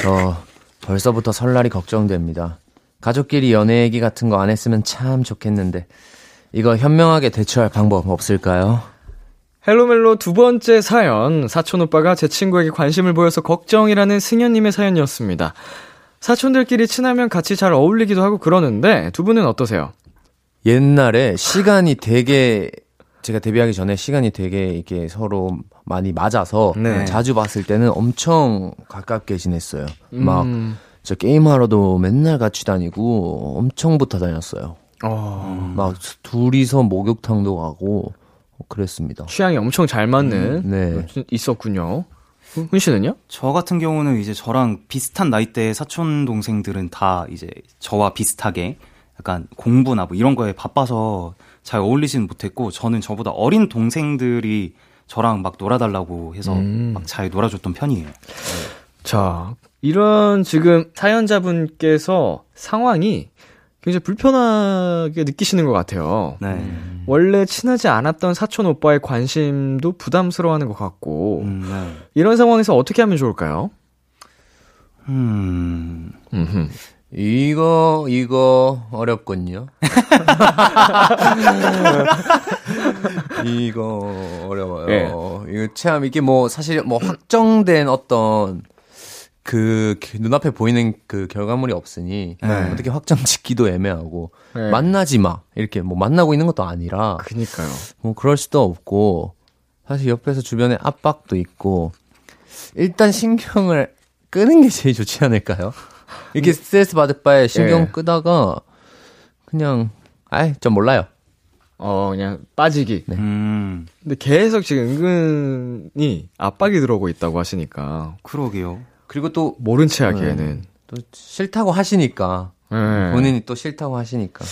저 벌써부터 설날이 걱정됩니다. 가족끼리 연애 얘기 같은 거 안 했으면 참 좋겠는데 이거 현명하게 대처할 방법 없을까요? 헬로멜로 두 번째 사연, 사촌 오빠가 제 친구에게 관심을 보여서 걱정이라는 승현님의 사연이었습니다. 사촌들끼리 친하면 같이 잘 어울리기도 하고 그러는데 두 분은 어떠세요? 옛날에 시간이 되게 제가 데뷔하기 전에 시간이 되게 이렇게 서로 많이 맞아서 네. 자주 봤을 때는 엄청 가깝게 지냈어요. 막 음. 저 게임하러도 맨날 같이 다니고 엄청 붙어 다녔어요. 어, 막 둘이서 목욕탕도 가고 그랬습니다. 취향이 엄청 잘 맞는 네. 있었군요. 훈- 훈 씨는요? 저 같은 경우는 이제 저랑 비슷한 나이대의 사촌 동생들은 다 이제 저와 비슷하게 약간 공부나 뭐 이런 거에 바빠서 잘 어울리지는 못했고 저는 저보다 어린 동생들이 저랑 막 놀아달라고 해서 음. 막잘 놀아줬던 편이에요. 자, 이런 지금 사연자분께서 상황이 굉장히 불편하게 느끼시는 것 같아요. 네. 원래 친하지 않았던 사촌 오빠의 관심도 부담스러워하는 것 같고 음, 네. 이런 상황에서 어떻게 하면 좋을까요? 음. 음흠. 이거 이거 어렵군요. 이거 어려워요. 예. 이거 참 이게 뭐 사실 뭐 확정된 어떤 그 눈앞에 보이는 그 결과물이 없으니 네. 어떻게 확정 짓기도 애매하고 네. 만나지 마 이렇게 뭐 만나고 있는 것도 아니라 그니까요. 뭐 그럴 수도 없고 사실 옆에서 주변에 압박도 있고 일단 신경을 끄는 게 제일 좋지 않을까요? 이렇게 스트레스 받을 바에 신경 예. 끄다가 그냥 아이 전 몰라요. 어, 그냥 빠지기. 음. 근데 계속 지금 은근히 압박이 들어오고 있다고 하시니까 그러게요. 그리고 또, 모른 채 하기에는. 또 싫다고 하시니까 네. 본인이 또 싫다고 하시니까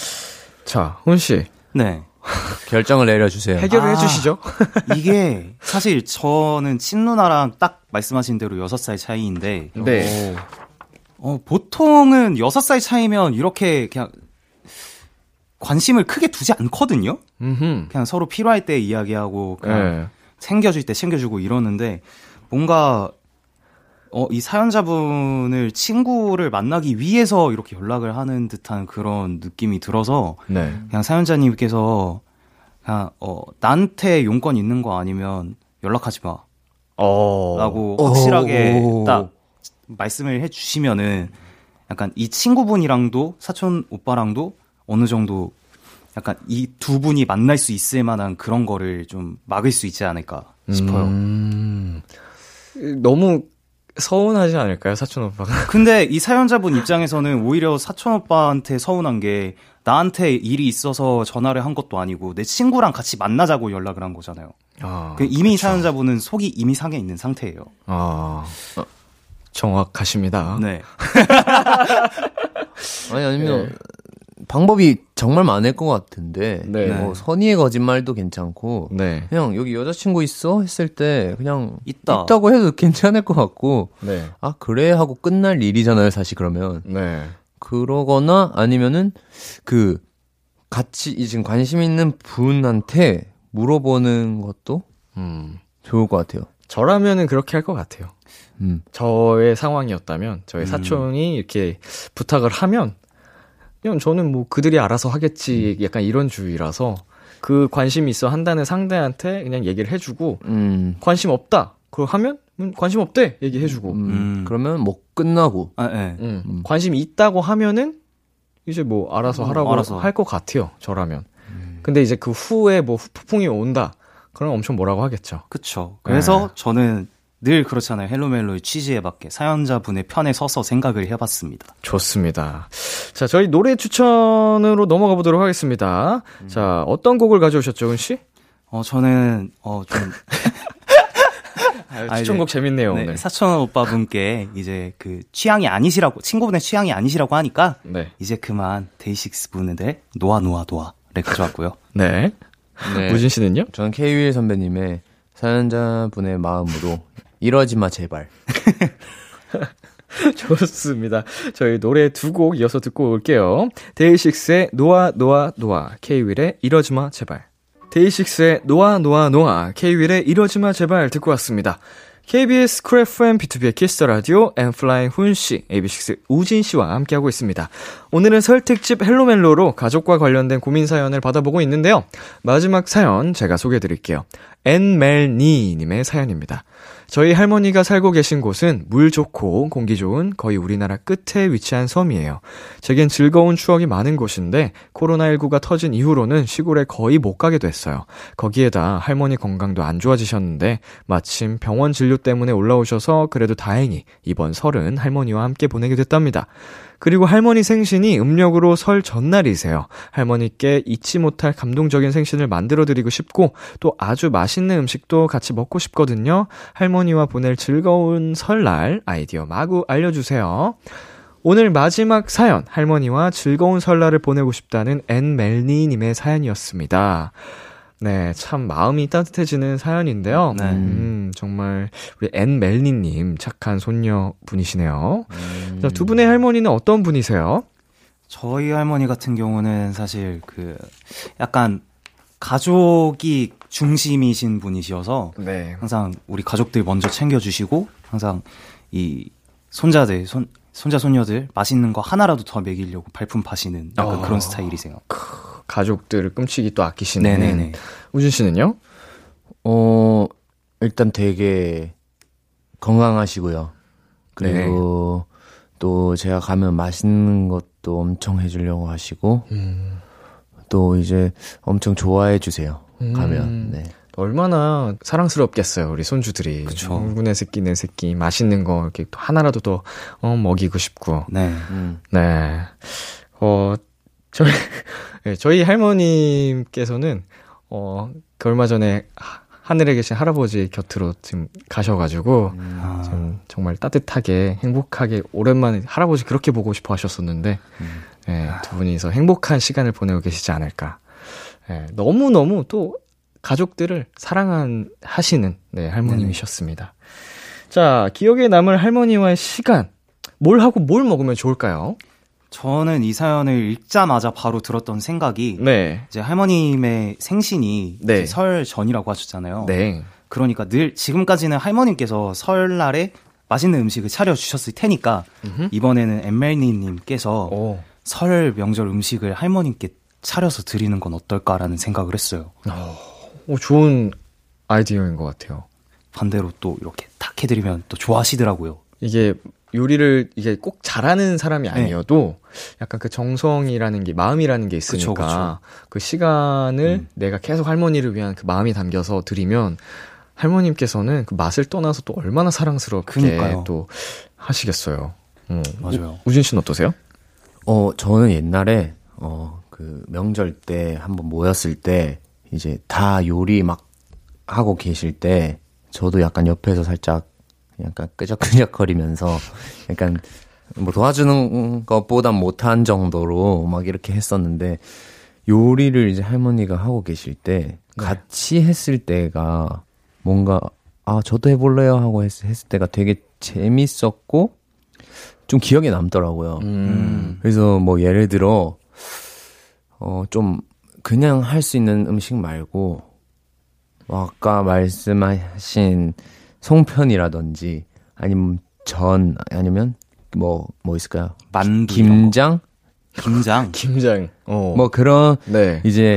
자, 훈 씨. 네. 결정을 내려주세요. 해결을 아. 해주시죠. 이게 사실 저는 친누나랑 딱 말씀하신 대로 6살 차이인데 네. 어, 보통은 6살 차이면 이렇게 그냥 관심을 크게 두지 않거든요. 음흠. 그냥 서로 필요할 때 이야기하고 그냥 네. 챙겨줄 때 챙겨주고 이러는데 뭔가 어, 이 사연자분을 친구를 만나기 위해서 이렇게 연락을 하는 듯한 그런 느낌이 들어서 네. 그냥 사연자님께서 그냥 어, 나한테 용건 있는 거 아니면 연락하지 마. 어. 라고 확실하게 오. 딱 말씀을 해 주시면은 약간 이 친구분이랑도 사촌 오빠랑도 어느 정도 약간 이 두 분이 만날 수 있을 만한 그런 거를 좀 막을 수 있지 않을까 싶어요. 음. 너무 서운하지 않을까요, 사촌 오빠가? 근데 이 사연자분 입장에서는 오히려 사촌 오빠한테 서운한 게 나한테 일이 있어서 전화를 한 것도 아니고 내 친구랑 같이 만나자고 연락을 한 거잖아요. 아, 그 이미 사연자분은 속이 이미 상해 있는 상태예요. 아, 정확하십니다. 네. 아니 아니면 네. 방법이 정말 많을 것 같은데 네. 뭐 선의의 거짓말도 괜찮고 네. 그냥 여기 여자친구 있어 했을 때 그냥 있다. 있다고 해도 괜찮을 것 같고 네. 아 그래 하고 끝날 일이잖아요 사실 그러면 네. 그러거나 아니면은 그 같이 이 지금 관심 있는 분한테 물어보는 것도 음. 좋을 것 같아요. 저라면은 그렇게 할 것 같아요. 음. 저의 상황이었다면, 저의 사촌이 이렇게 부탁을 하면, 그냥 저는 뭐 그들이 알아서 하겠지, 약간 이런 주의라서, 그 관심이 있어 한다는 상대한테 그냥 얘기를 해주고, 음. 관심 없다. 그걸 하면, 음, 관심 없대. 얘기해주고, 음. 음. 그러면 뭐 끝나고 아, 네. 음, 음. 관심이 있다고 하면은, 이제 뭐 알아서 음, 하라고 알아서. 할 것 같아요. 저라면. 근데 이제 그 후에 뭐 후폭풍이 온다. 그럼 엄청 뭐라고 하겠죠. 그쵸. 그래서 네. 저는 늘 그렇잖아요. Hello Mellow의 취지에 맞게 사연자분의 편에 서서 생각을 해봤습니다. 좋습니다. 자, 저희 노래 추천으로 넘어가 보도록 하겠습니다. 자, 어떤 곡을 가져오셨죠, 훈 씨? 어, 저는, 어, 좀, 아, 추천곡 이제, 재밌네요, 네, 오늘. 사촌 오빠분께 이제 그 취향이 아니시라고, 친구분의 취향이 아니시라고 하니까, 네. 이제 그만 DAY6 분들 놓아 놓아 놓아를 가져왔고요. 네. 네. 우진 씨는요? 저는 K.U.1 선배님의 사연자분의 마음으로 이러지 마 제발. 좋습니다. 저희 노래 두 곡 이어서 듣고 올게요. DAY6의 놓아 놓아 놓아, K.Will의 이러지 마 제발. DAY6의 놓아 놓아 놓아, K.Will의 이러지 마 제발 듣고 왔습니다. KBS 쿨 FM B2B의 키스터 라디오 엠플라잉 훈 씨, AB6IX 우진 씨와 함께하고 있습니다. 오늘은 설 특집 Hello Mellow로 가족과 관련된 고민 사연을 받아보고 있는데요. 마지막 사연 제가 소개해 드릴게요. 엔멜니 님의 사연입니다. 저희 할머니가 살고 계신 곳은 물 좋고 공기 좋은 거의 우리나라 끝에 위치한 섬이에요. 제겐 즐거운 추억이 많은 곳인데 코로나19가 터진 이후로는 시골에 거의 못 가게 됐어요. 거기에다 할머니 건강도 안 좋아지셨는데 마침 병원 진료 때문에 올라오셔서 그래도 다행히 이번 설은 할머니와 함께 보내게 됐답니다. 그리고 할머니 생신이 음력으로 설 전날이세요. 할머니께 잊지 못할 감동적인 생신을 만들어 드리고 싶고 또 아주 맛있는 음식도 같이 먹고 싶거든요. 할머니와 보낼 즐거운 설날 아이디어 마구 알려주세요. 오늘 마지막 사연, 할머니와 즐거운 설날을 보내고 싶다는 앤멜니님의 사연이었습니다. 네, 참 마음이 따뜻해지는 사연인데요. 네. 음, 정말 우리 앤멜니님 착한 손녀 분이시네요. 자, 두 분의 할머니는 어떤 분이세요? 저희 할머니 같은 경우는 사실 그 약간 가족이 중심이신 분이셔서 네. 항상 우리 가족들 먼저 챙겨주시고 항상 이 손자들 손 손자 손녀들 맛있는 거 하나라도 더 먹이려고 발품 파시는 약간 어. 그런 스타일이세요. 가족들을 끔찍이 또 아끼시는. 네네네. 우진 씨는요? 어, 일단 되게 건강하시고요. 그리고 또 제가 가면 맛있는 것도 엄청 해주려고 하시고, 음. 또 이제 엄청 좋아해 주세요. 음. 가면. 네. 얼마나 사랑스럽겠어요, 우리 손주들이. 음, 내 새끼, 내 새끼. 맛있는 거, 이렇게 또 하나라도 더, 어, 먹이고 싶고. 네. 음. 네. 어, 저희, 네, 저희 할머님께서는, 어, 그 얼마 전에 하- 하늘에 계신 할아버지 곁으로 지금 가셔가지고, 아, 좀 정말 따뜻하게, 행복하게, 오랜만에 할아버지 그렇게 보고 싶어 하셨었는데, 네, 두 분이서 행복한 시간을 보내고 계시지 않을까. 네, 너무너무 또 가족들을 사랑한, 하시는, 네, 할머님이셨습니다. 자, 기억에 남을 할머니와의 시간. 뭘 하고 뭘 먹으면 좋을까요? 저는 이 사연을 읽자마자 바로 들었던 생각이 네. 이제 할머님의 생신이 네. 이제 설 전이라고 하셨잖아요. 네. 그러니까 늘 지금까지는 할머님께서 설날에 맛있는 음식을 차려 주셨을 테니까 음흠. 이번에는 엠멜니님께서 오. 설 명절 음식을 할머님께 차려서 드리는 건 어떨까라는 생각을 했어요. 오, 좋은 아이디어인 것 같아요. 반대로 또 이렇게 탁 해드리면 또 좋아하시더라고요. 이게 요리를 이게 꼭 잘하는 사람이 네. 아니어도 약간 그 정성이라는 게 마음이라는 게 있으니까 그쵸, 그쵸. 그 시간을 음. 내가 계속 할머니를 위한 그 마음이 담겨서 드리면 할머님께서는 그 맛을 떠나서 또 얼마나 사랑스럽게 그니까요. 또 하시겠어요. 어. 맞아요. 우, 우진 씨는 어떠세요? 어, 저는 옛날에, 어, 그 명절 때 한번 모였을 때, 이제 다 요리 막 하고 계실 때, 저도 약간 옆에서 살짝, 약간 끄적끄적거리면서, 약간, 뭐 도와주는 것보단 못한 정도로 막 이렇게 했었는데, 요리를 이제 할머니가 하고 계실 때, 같이 했을 때가, 뭔가, 아, 저도 해볼래요 하고 했, 했을 때가 되게 재밌었고, 좀 기억에 남더라고요. 음. 그래서 뭐 예를 들어 어좀 그냥 할 수 있는 음식 말고 뭐 아까 말씀하신 송편이라든지 아니면 전 아니면 뭐뭐 있을까요? 만두. 김장 김장. 김장. 어. 뭐 그런 네. 이제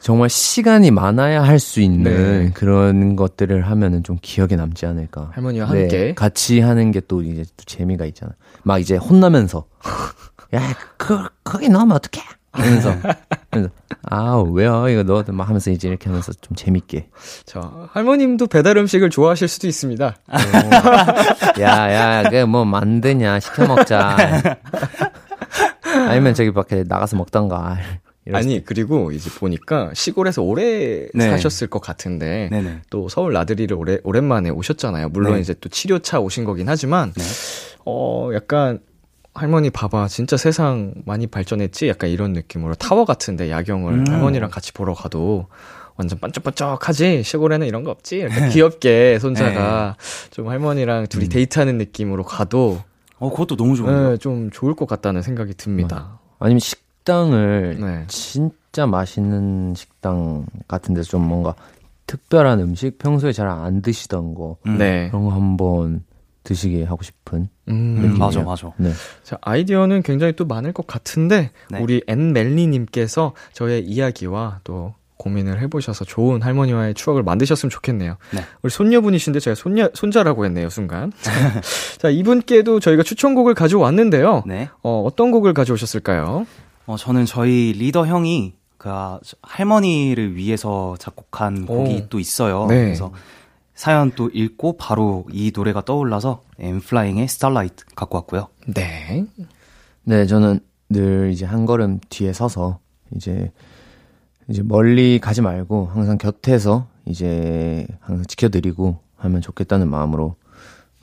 정말 시간이 많아야 할 수 있는 네. 그런 것들을 하면은 좀 기억에 남지 않을까. 할머니와 네, 함께. 같이 하는 게 또 이제 또 재미가 있잖아. 막 이제 혼나면서 야, 그 거기 넣으면 어떡해? 하면서 아, 왜요? 이거 넣어도 막 하면서 이제 이렇게 하면서 좀 재밌게. 자, 할머님도 배달 음식을 좋아하실 수도 있습니다. 야, 야, 그게 뭐 만드냐? 시켜 먹자. 아니면 저기 밖에 나가서 먹던가. 아니, 그리고 이제 보니까 시골에서 오래 네. 사셨을 것 같은데, 네네. 또 서울 나들이를 오래, 오랜만에 오셨잖아요. 물론 네. 이제 또 치료차 오신 거긴 하지만, 네. 어, 약간, 할머니 봐봐, 진짜 세상 많이 발전했지? 약간 이런 느낌으로 타워 같은데 야경을 음. 할머니랑 같이 보러 가도 완전 반짝반짝하지? 시골에는 이런 거 없지? 이렇게 귀엽게 손자가 좀 할머니랑 둘이 데이트하는 느낌으로 가도 어, 그것도 너무 좋은데요. 네, 좀 좋을 것 같다는 생각이 듭니다. 아니면 식당을 네. 진짜 맛있는 식당 같은 데서 좀 뭔가 특별한 음식 평소에 잘 안 드시던 거 음. 네. 그런 거 한번 드시게 하고 싶은 음, 맞아, 맞아. 네. 자, 아이디어는 굉장히 또 많을 것 같은데 네. 우리 앤멜리님께서 저의 이야기와 또 고민을 해보셔서 좋은 할머니와의 추억을 만드셨으면 좋겠네요. 네. 우리 손녀분이신데 제가 손녀 손자라고 했네요 순간. 자 이분께도 저희가 추천곡을 가져왔는데요. 네. 어, 어떤 곡을 가져오셨을까요? 어, 저는 저희 리더 형이 그 아, 할머니를 위해서 작곡한 곡이 오. 또 있어요. 네. 그래서 사연 또 읽고 바로 이 노래가 떠올라서 엠플라잉의 스타라이트 갖고 왔고요. 네. 네, 저는 늘 이제 한 걸음 뒤에 서서 이제 이제 멀리 가지 말고 항상 곁에서 이제 항상 지켜드리고 하면 좋겠다는 마음으로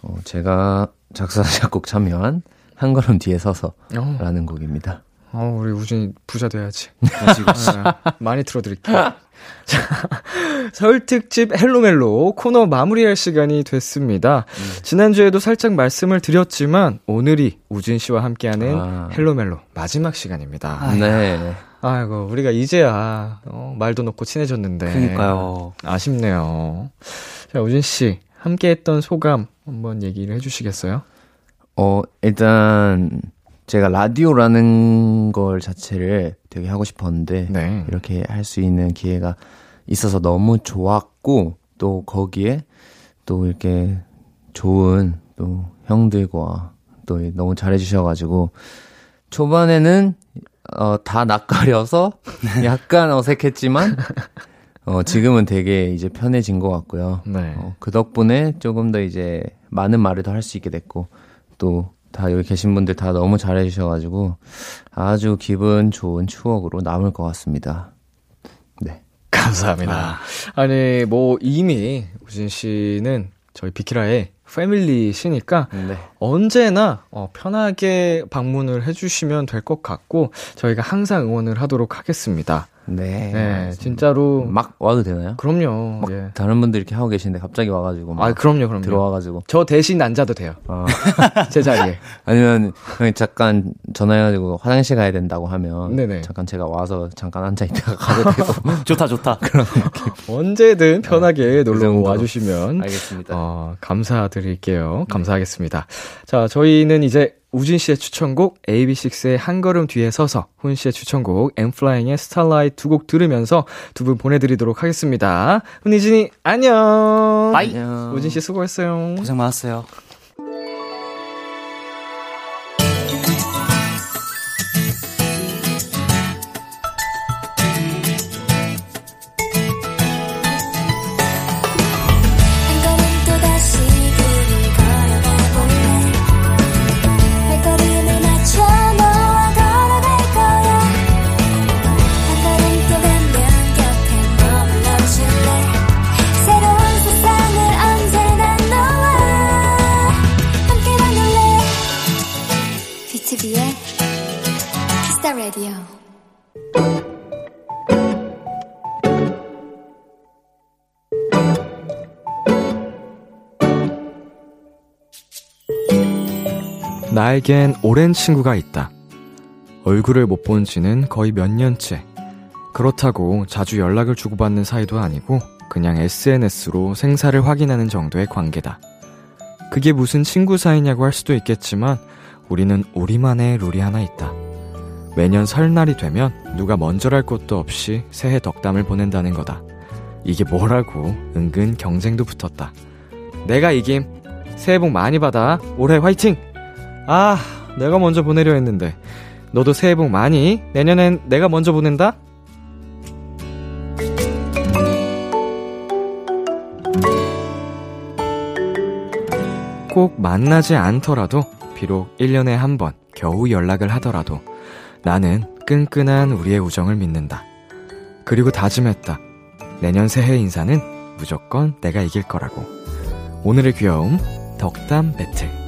어, 제가 작사 작곡 참여한 한 걸음 뒤에 서서라는 어, 곡입니다. 어, 우리 우진이 부자 돼야지. 네, 많이 틀어드릴게요. 자, 설 특집 Hello Mellow 코너 마무리할 시간이 됐습니다. 지난주에도 살짝 말씀을 드렸지만 오늘이 우진 씨와 함께하는 아. Hello Mellow 마지막 시간입니다. 네. 아이고 우리가 이제야 어, 말도 놓고 친해졌는데 그러니까요. 아쉽네요. 자 우진 씨 함께했던 소감 한번 얘기를 해주시겠어요? 어, 일단 제가 라디오라는 걸 자체를 되게 하고 싶었는데 네. 이렇게 할 수 있는 기회가 있어서 너무 좋았고 또 거기에 또 이렇게 좋은 또 형들과 또 너무 잘해주셔가지고 초반에는 어, 다 낯가려서 약간 어색했지만 어, 지금은 되게 이제 편해진 것 같고요. 네. 어, 그 덕분에 조금 더 이제 많은 말을 더 할 수 있게 됐고 또 다 여기 계신 분들 다 너무 잘해주셔가지고 아주 기분 좋은 추억으로 남을 것 같습니다. 네. 감사합니다. 아. 니 뭐, 이미, 우진 씨는 저희 비키라의 패밀리시니까 네. 언제나 어, 편하게 방문을 해주시면 될 것 같고, 저희가 항상 응원을 하도록 하겠습니다. 네. 네, 진짜로. 막 와도 되나요? 그럼요. 막 예. 다른 분들 이렇게 하고 계시는데 갑자기 와가지고 막 아, 그럼요, 그럼요. 들어와가지고 저 대신 앉아도 돼요. 아. 제 자리에. 아니면 형이 잠깐 전화해가지고 화장실 가야 된다고 하면 네네. 잠깐 제가 와서 잠깐 앉아 있다가 가도 되고 좋다, 좋다. 그런 언제든 편하게 놀러 정도로. 와주시면 알겠습니다. 어, 감사드릴게요. 감사하겠습니다. 자, 저희는 이제 우진 씨의 추천곡 AB6IX의 한 걸음 뒤에 서서 훈 씨의 추천곡 N.Flying의 Starlight 두 곡 들으면서 두 분 보내드리도록 하겠습니다. 훈이진이 안녕. Bye. 안녕. 우진 씨 수고했어요. 고생 많았어요. 나에겐 오랜 친구가 있다. 얼굴을 못 본 지는 거의 몇 년째. 그렇다고 자주 연락을 주고받는 사이도 아니고 그냥 SNS로 생사를 확인하는 정도의 관계다. 그게 무슨 친구 사이냐고 할 수도 있겠지만 우리는 우리만의 룰이 하나 있다. 매년 설날이 되면 누가 먼저랄 것도 없이 새해 덕담을 보낸다는 거다. 이게 뭐라고 은근 경쟁도 붙었다. 내가 이김. 새해 복 많이 받아. 올해 화이팅! 아, 내가 먼저 보내려 했는데. 너도 새해 복 많이. 내년엔 내가 먼저 보낸다? 꼭 만나지 않더라도, 비록 1년에 한 번 겨우 연락을 하더라도, 나는 끈끈한 우리의 우정을 믿는다. 그리고 다짐했다. 내년 새해 인사는 무조건 내가 이길 거라고. 오늘의 귀여움, 덕담 배틀.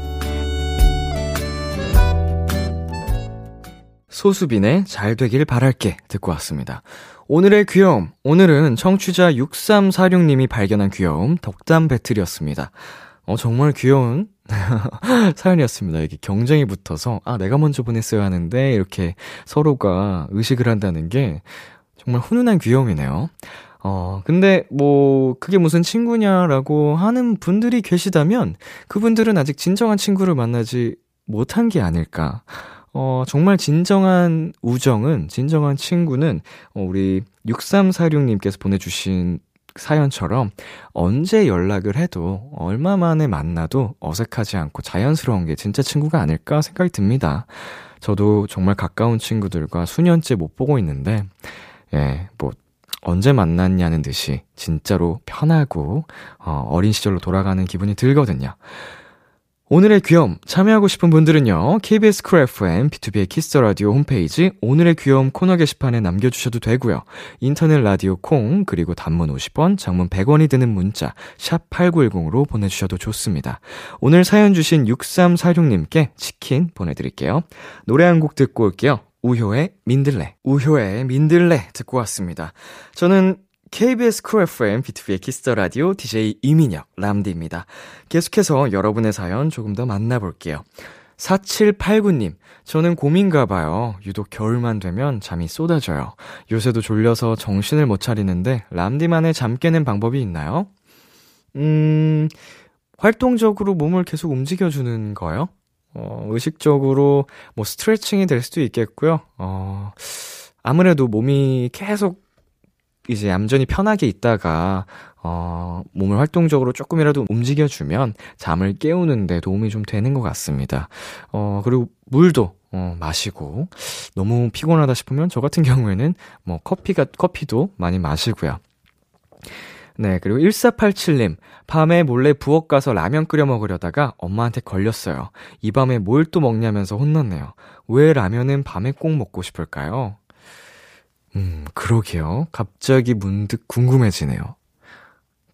소수빈의 잘 되길 바랄게 듣고 왔습니다. 오늘의 귀여움. 오늘은 청취자 6346님이 발견한 귀여움 덕담 배틀이었습니다. 어, 정말 귀여운 사연이었습니다. 이게 경쟁이 붙어서, 아, 내가 먼저 보냈어야 하는데, 이렇게 서로가 의식을 한다는 게, 정말 훈훈한 귀여움이네요. 어, 근데 뭐, 그게 무슨 친구냐라고 하는 분들이 계시다면, 그분들은 아직 진정한 친구를 만나지 못한 게 아닐까. 어, 정말 진정한 우정은, 진정한 친구는, 어, 우리 6346님께서 보내주신 사연처럼 언제 연락을 해도 얼마 만에 만나도 어색하지 않고 자연스러운 게 진짜 친구가 아닐까 생각이 듭니다. 저도 정말 가까운 친구들과 수년째 못 보고 있는데, 예, 뭐, 언제 만났냐는 듯이 진짜로 편하고, 어, 어린 시절로 돌아가는 기분이 들거든요. 오늘의 귀여움 참여하고 싶은 분들은요. KBS 쿨 FM B2B의 키스터 라디오 홈페이지 오늘의 귀여움 코너 게시판에 남겨 주셔도 되고요. 인터넷 라디오 콩 그리고 단문 50원, 장문 100원이 드는 문자 샵 8910으로 보내 주셔도 좋습니다. 오늘 사연 주신 6346 님께 치킨 보내 드릴게요. 노래 한 곡 듣고 올게요. 우효의 민들레. 우효의 민들레 듣고 왔습니다. 저는 KBS 쿨 FM B2B의 키스터 라디오 DJ 이민혁 람디입니다. 계속해서 여러분의 사연 조금 더 만나볼게요. 4789님, 저는 곰인가 봐요. 유독 겨울만 되면 잠이 쏟아져요. 요새도 졸려서 정신을 못 차리는데 람디만의 잠 깨는 방법이 있나요? 음, 활동적으로 몸을 계속 움직여주는 거요? 어, 의식적으로 뭐 스트레칭이 될 수도 있겠고요. 어, 아무래도 몸이 계속 이제 얌전히 편하게 있다가 어, 몸을 활동적으로 조금이라도 움직여주면 잠을 깨우는데 도움이 좀 되는 것 같습니다. 어, 그리고 물도 어, 마시고 너무 피곤하다 싶으면 저 같은 경우에는 뭐 커피가 커피도 많이 마시고요. 네, 그리고 1487님, 밤에 몰래 부엌 가서 라면 끓여 먹으려다가 엄마한테 걸렸어요. 이 밤에 뭘 또 먹냐면서 혼났네요. 왜 라면은 밤에 꼭 먹고 싶을까요? 음, 그러게요. 갑자기 문득 궁금해지네요.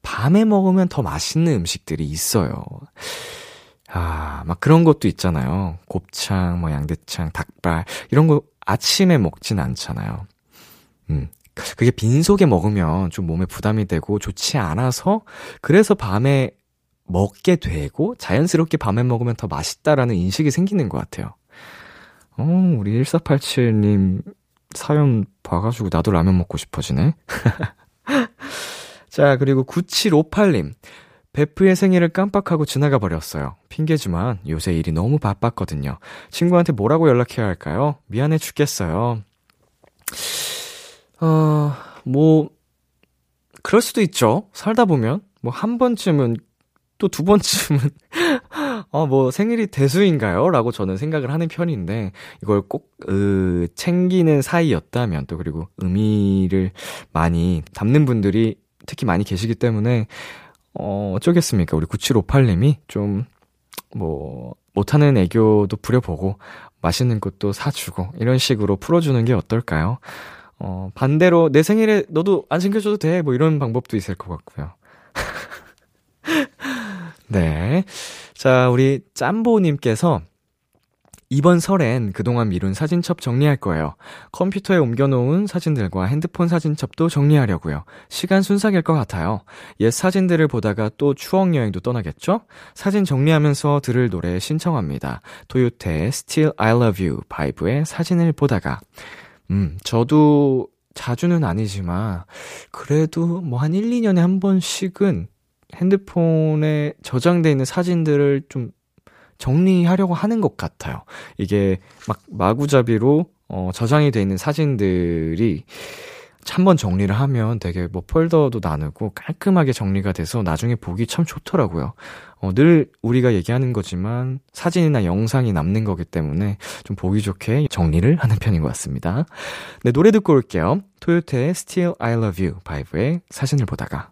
밤에 먹으면 더 맛있는 음식들이 있어요. 아, 막 그런 것도 있잖아요. 곱창, 뭐 양대창, 닭발, 이런 거 아침에 먹진 않잖아요. 음. 그게 빈속에 먹으면 좀 몸에 부담이 되고 좋지 않아서 그래서 밤에 먹게 되고 자연스럽게 밤에 먹으면 더 맛있다라는 인식이 생기는 것 같아요. 어, 우리 1487님 사연 봐가지고 나도 라면 먹고 싶어지네. 자, 그리고 9758님. 베프의 생일을 깜빡하고 지나가 버렸어요. 핑계지만 요새 일이 너무 바빴거든요. 친구한테 뭐라고 연락해야 할까요? 미안해 죽겠어요. 어, 뭐, 그럴 수도 있죠. 살다 보면. 뭐, 한 번쯤은, 또 두 번쯤은, 어, 뭐, 생일이 대수인가요? 라고 저는 생각을 하는 편인데, 이걸 꼭, 으, 챙기는 사이였다면, 또 그리고 의미를 많이 담는 분들이 특히 많이 계시기 때문에, 어, 어쩌겠습니까. 우리 9758님이 좀, 뭐, 못하는 애교도 부려보고, 맛있는 것도 사주고, 이런 식으로 풀어주는 게 어떨까요? 어, 반대로 내 생일에 너도 안 챙겨줘도 돼. 뭐 이런 방법도 있을 것 같고요. 네. 자, 우리 짬보님께서 이번 설엔 그동안 미룬 사진첩 정리할 거예요. 컴퓨터에 옮겨놓은 사진들과 핸드폰 사진첩도 정리하려고요. 시간 순삭일 것 같아요. 옛 사진들을 보다가 또 추억 여행도 떠나겠죠? 사진 정리하면서 들을 노래 신청합니다. 토요태 Still I Love You 바이브의 사진을 보다가 음, 저도 자주는 아니지만 그래도 뭐 한 1, 2년에 한 번씩은 핸드폰에 저장돼 있는 사진들을 좀 정리하려고 하는 것 같아요. 이게 막 마구잡이로 어, 저장이 돼 있는 사진들이 한번 정리를 하면 되게 뭐 폴더도 나누고 깔끔하게 정리가 돼서 나중에 보기 참 좋더라고요. 어, 늘 우리가 얘기하는 거지만 사진이나 영상이 남는 거기 때문에 좀 보기 좋게 정리를 하는 편인 것 같습니다. 네, 노래 듣고 올게요. 토요태의 Still I Love You 바이브의 사진을 보다가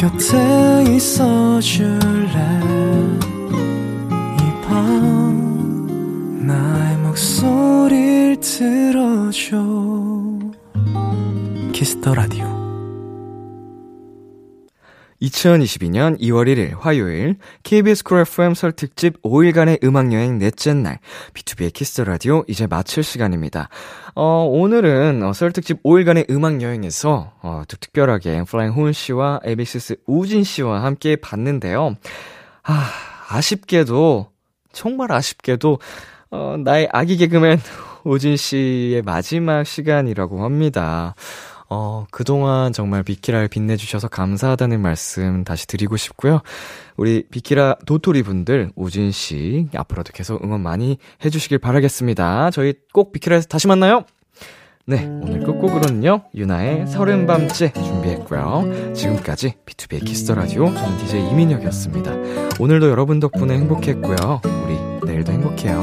곁에 있어줄래? 이 밤 나의 목소리를 들어줘. Kiss the Radio 2022년 2월 1일 화요일 KBS Cool FM 설 특집 5일간의 음악여행 넷째 날 B2B의 키스 라디오 이제 마칠 시간입니다. 어, 오늘은 어, 설 특집 5일간의 음악여행에서 어, 특별하게 N.Flying 훈 씨와 AB6IX 우진 씨와 함께 봤는데요. 아, 아쉽게도 정말 아쉽게도 어, 나의 아기 개그맨 우진 씨의 마지막 시간이라고 합니다. 어, 그동안 정말 비키라를 빛내주셔서 감사하다는 말씀 다시 드리고 싶고요. 우리 비키라 도토리 분들, 우진 씨, 앞으로도 계속 응원 많이 해주시길 바라겠습니다. 저희 꼭 비키라에서 다시 만나요! 네, 오늘 끝곡으로는요, 윤하의 서른 밤째 준비했고요. 지금까지 B2B의 키스터 라디오, 저는 DJ 이민혁이었습니다. 오늘도 여러분 덕분에 행복했고요. 우리 내일도 행복해요.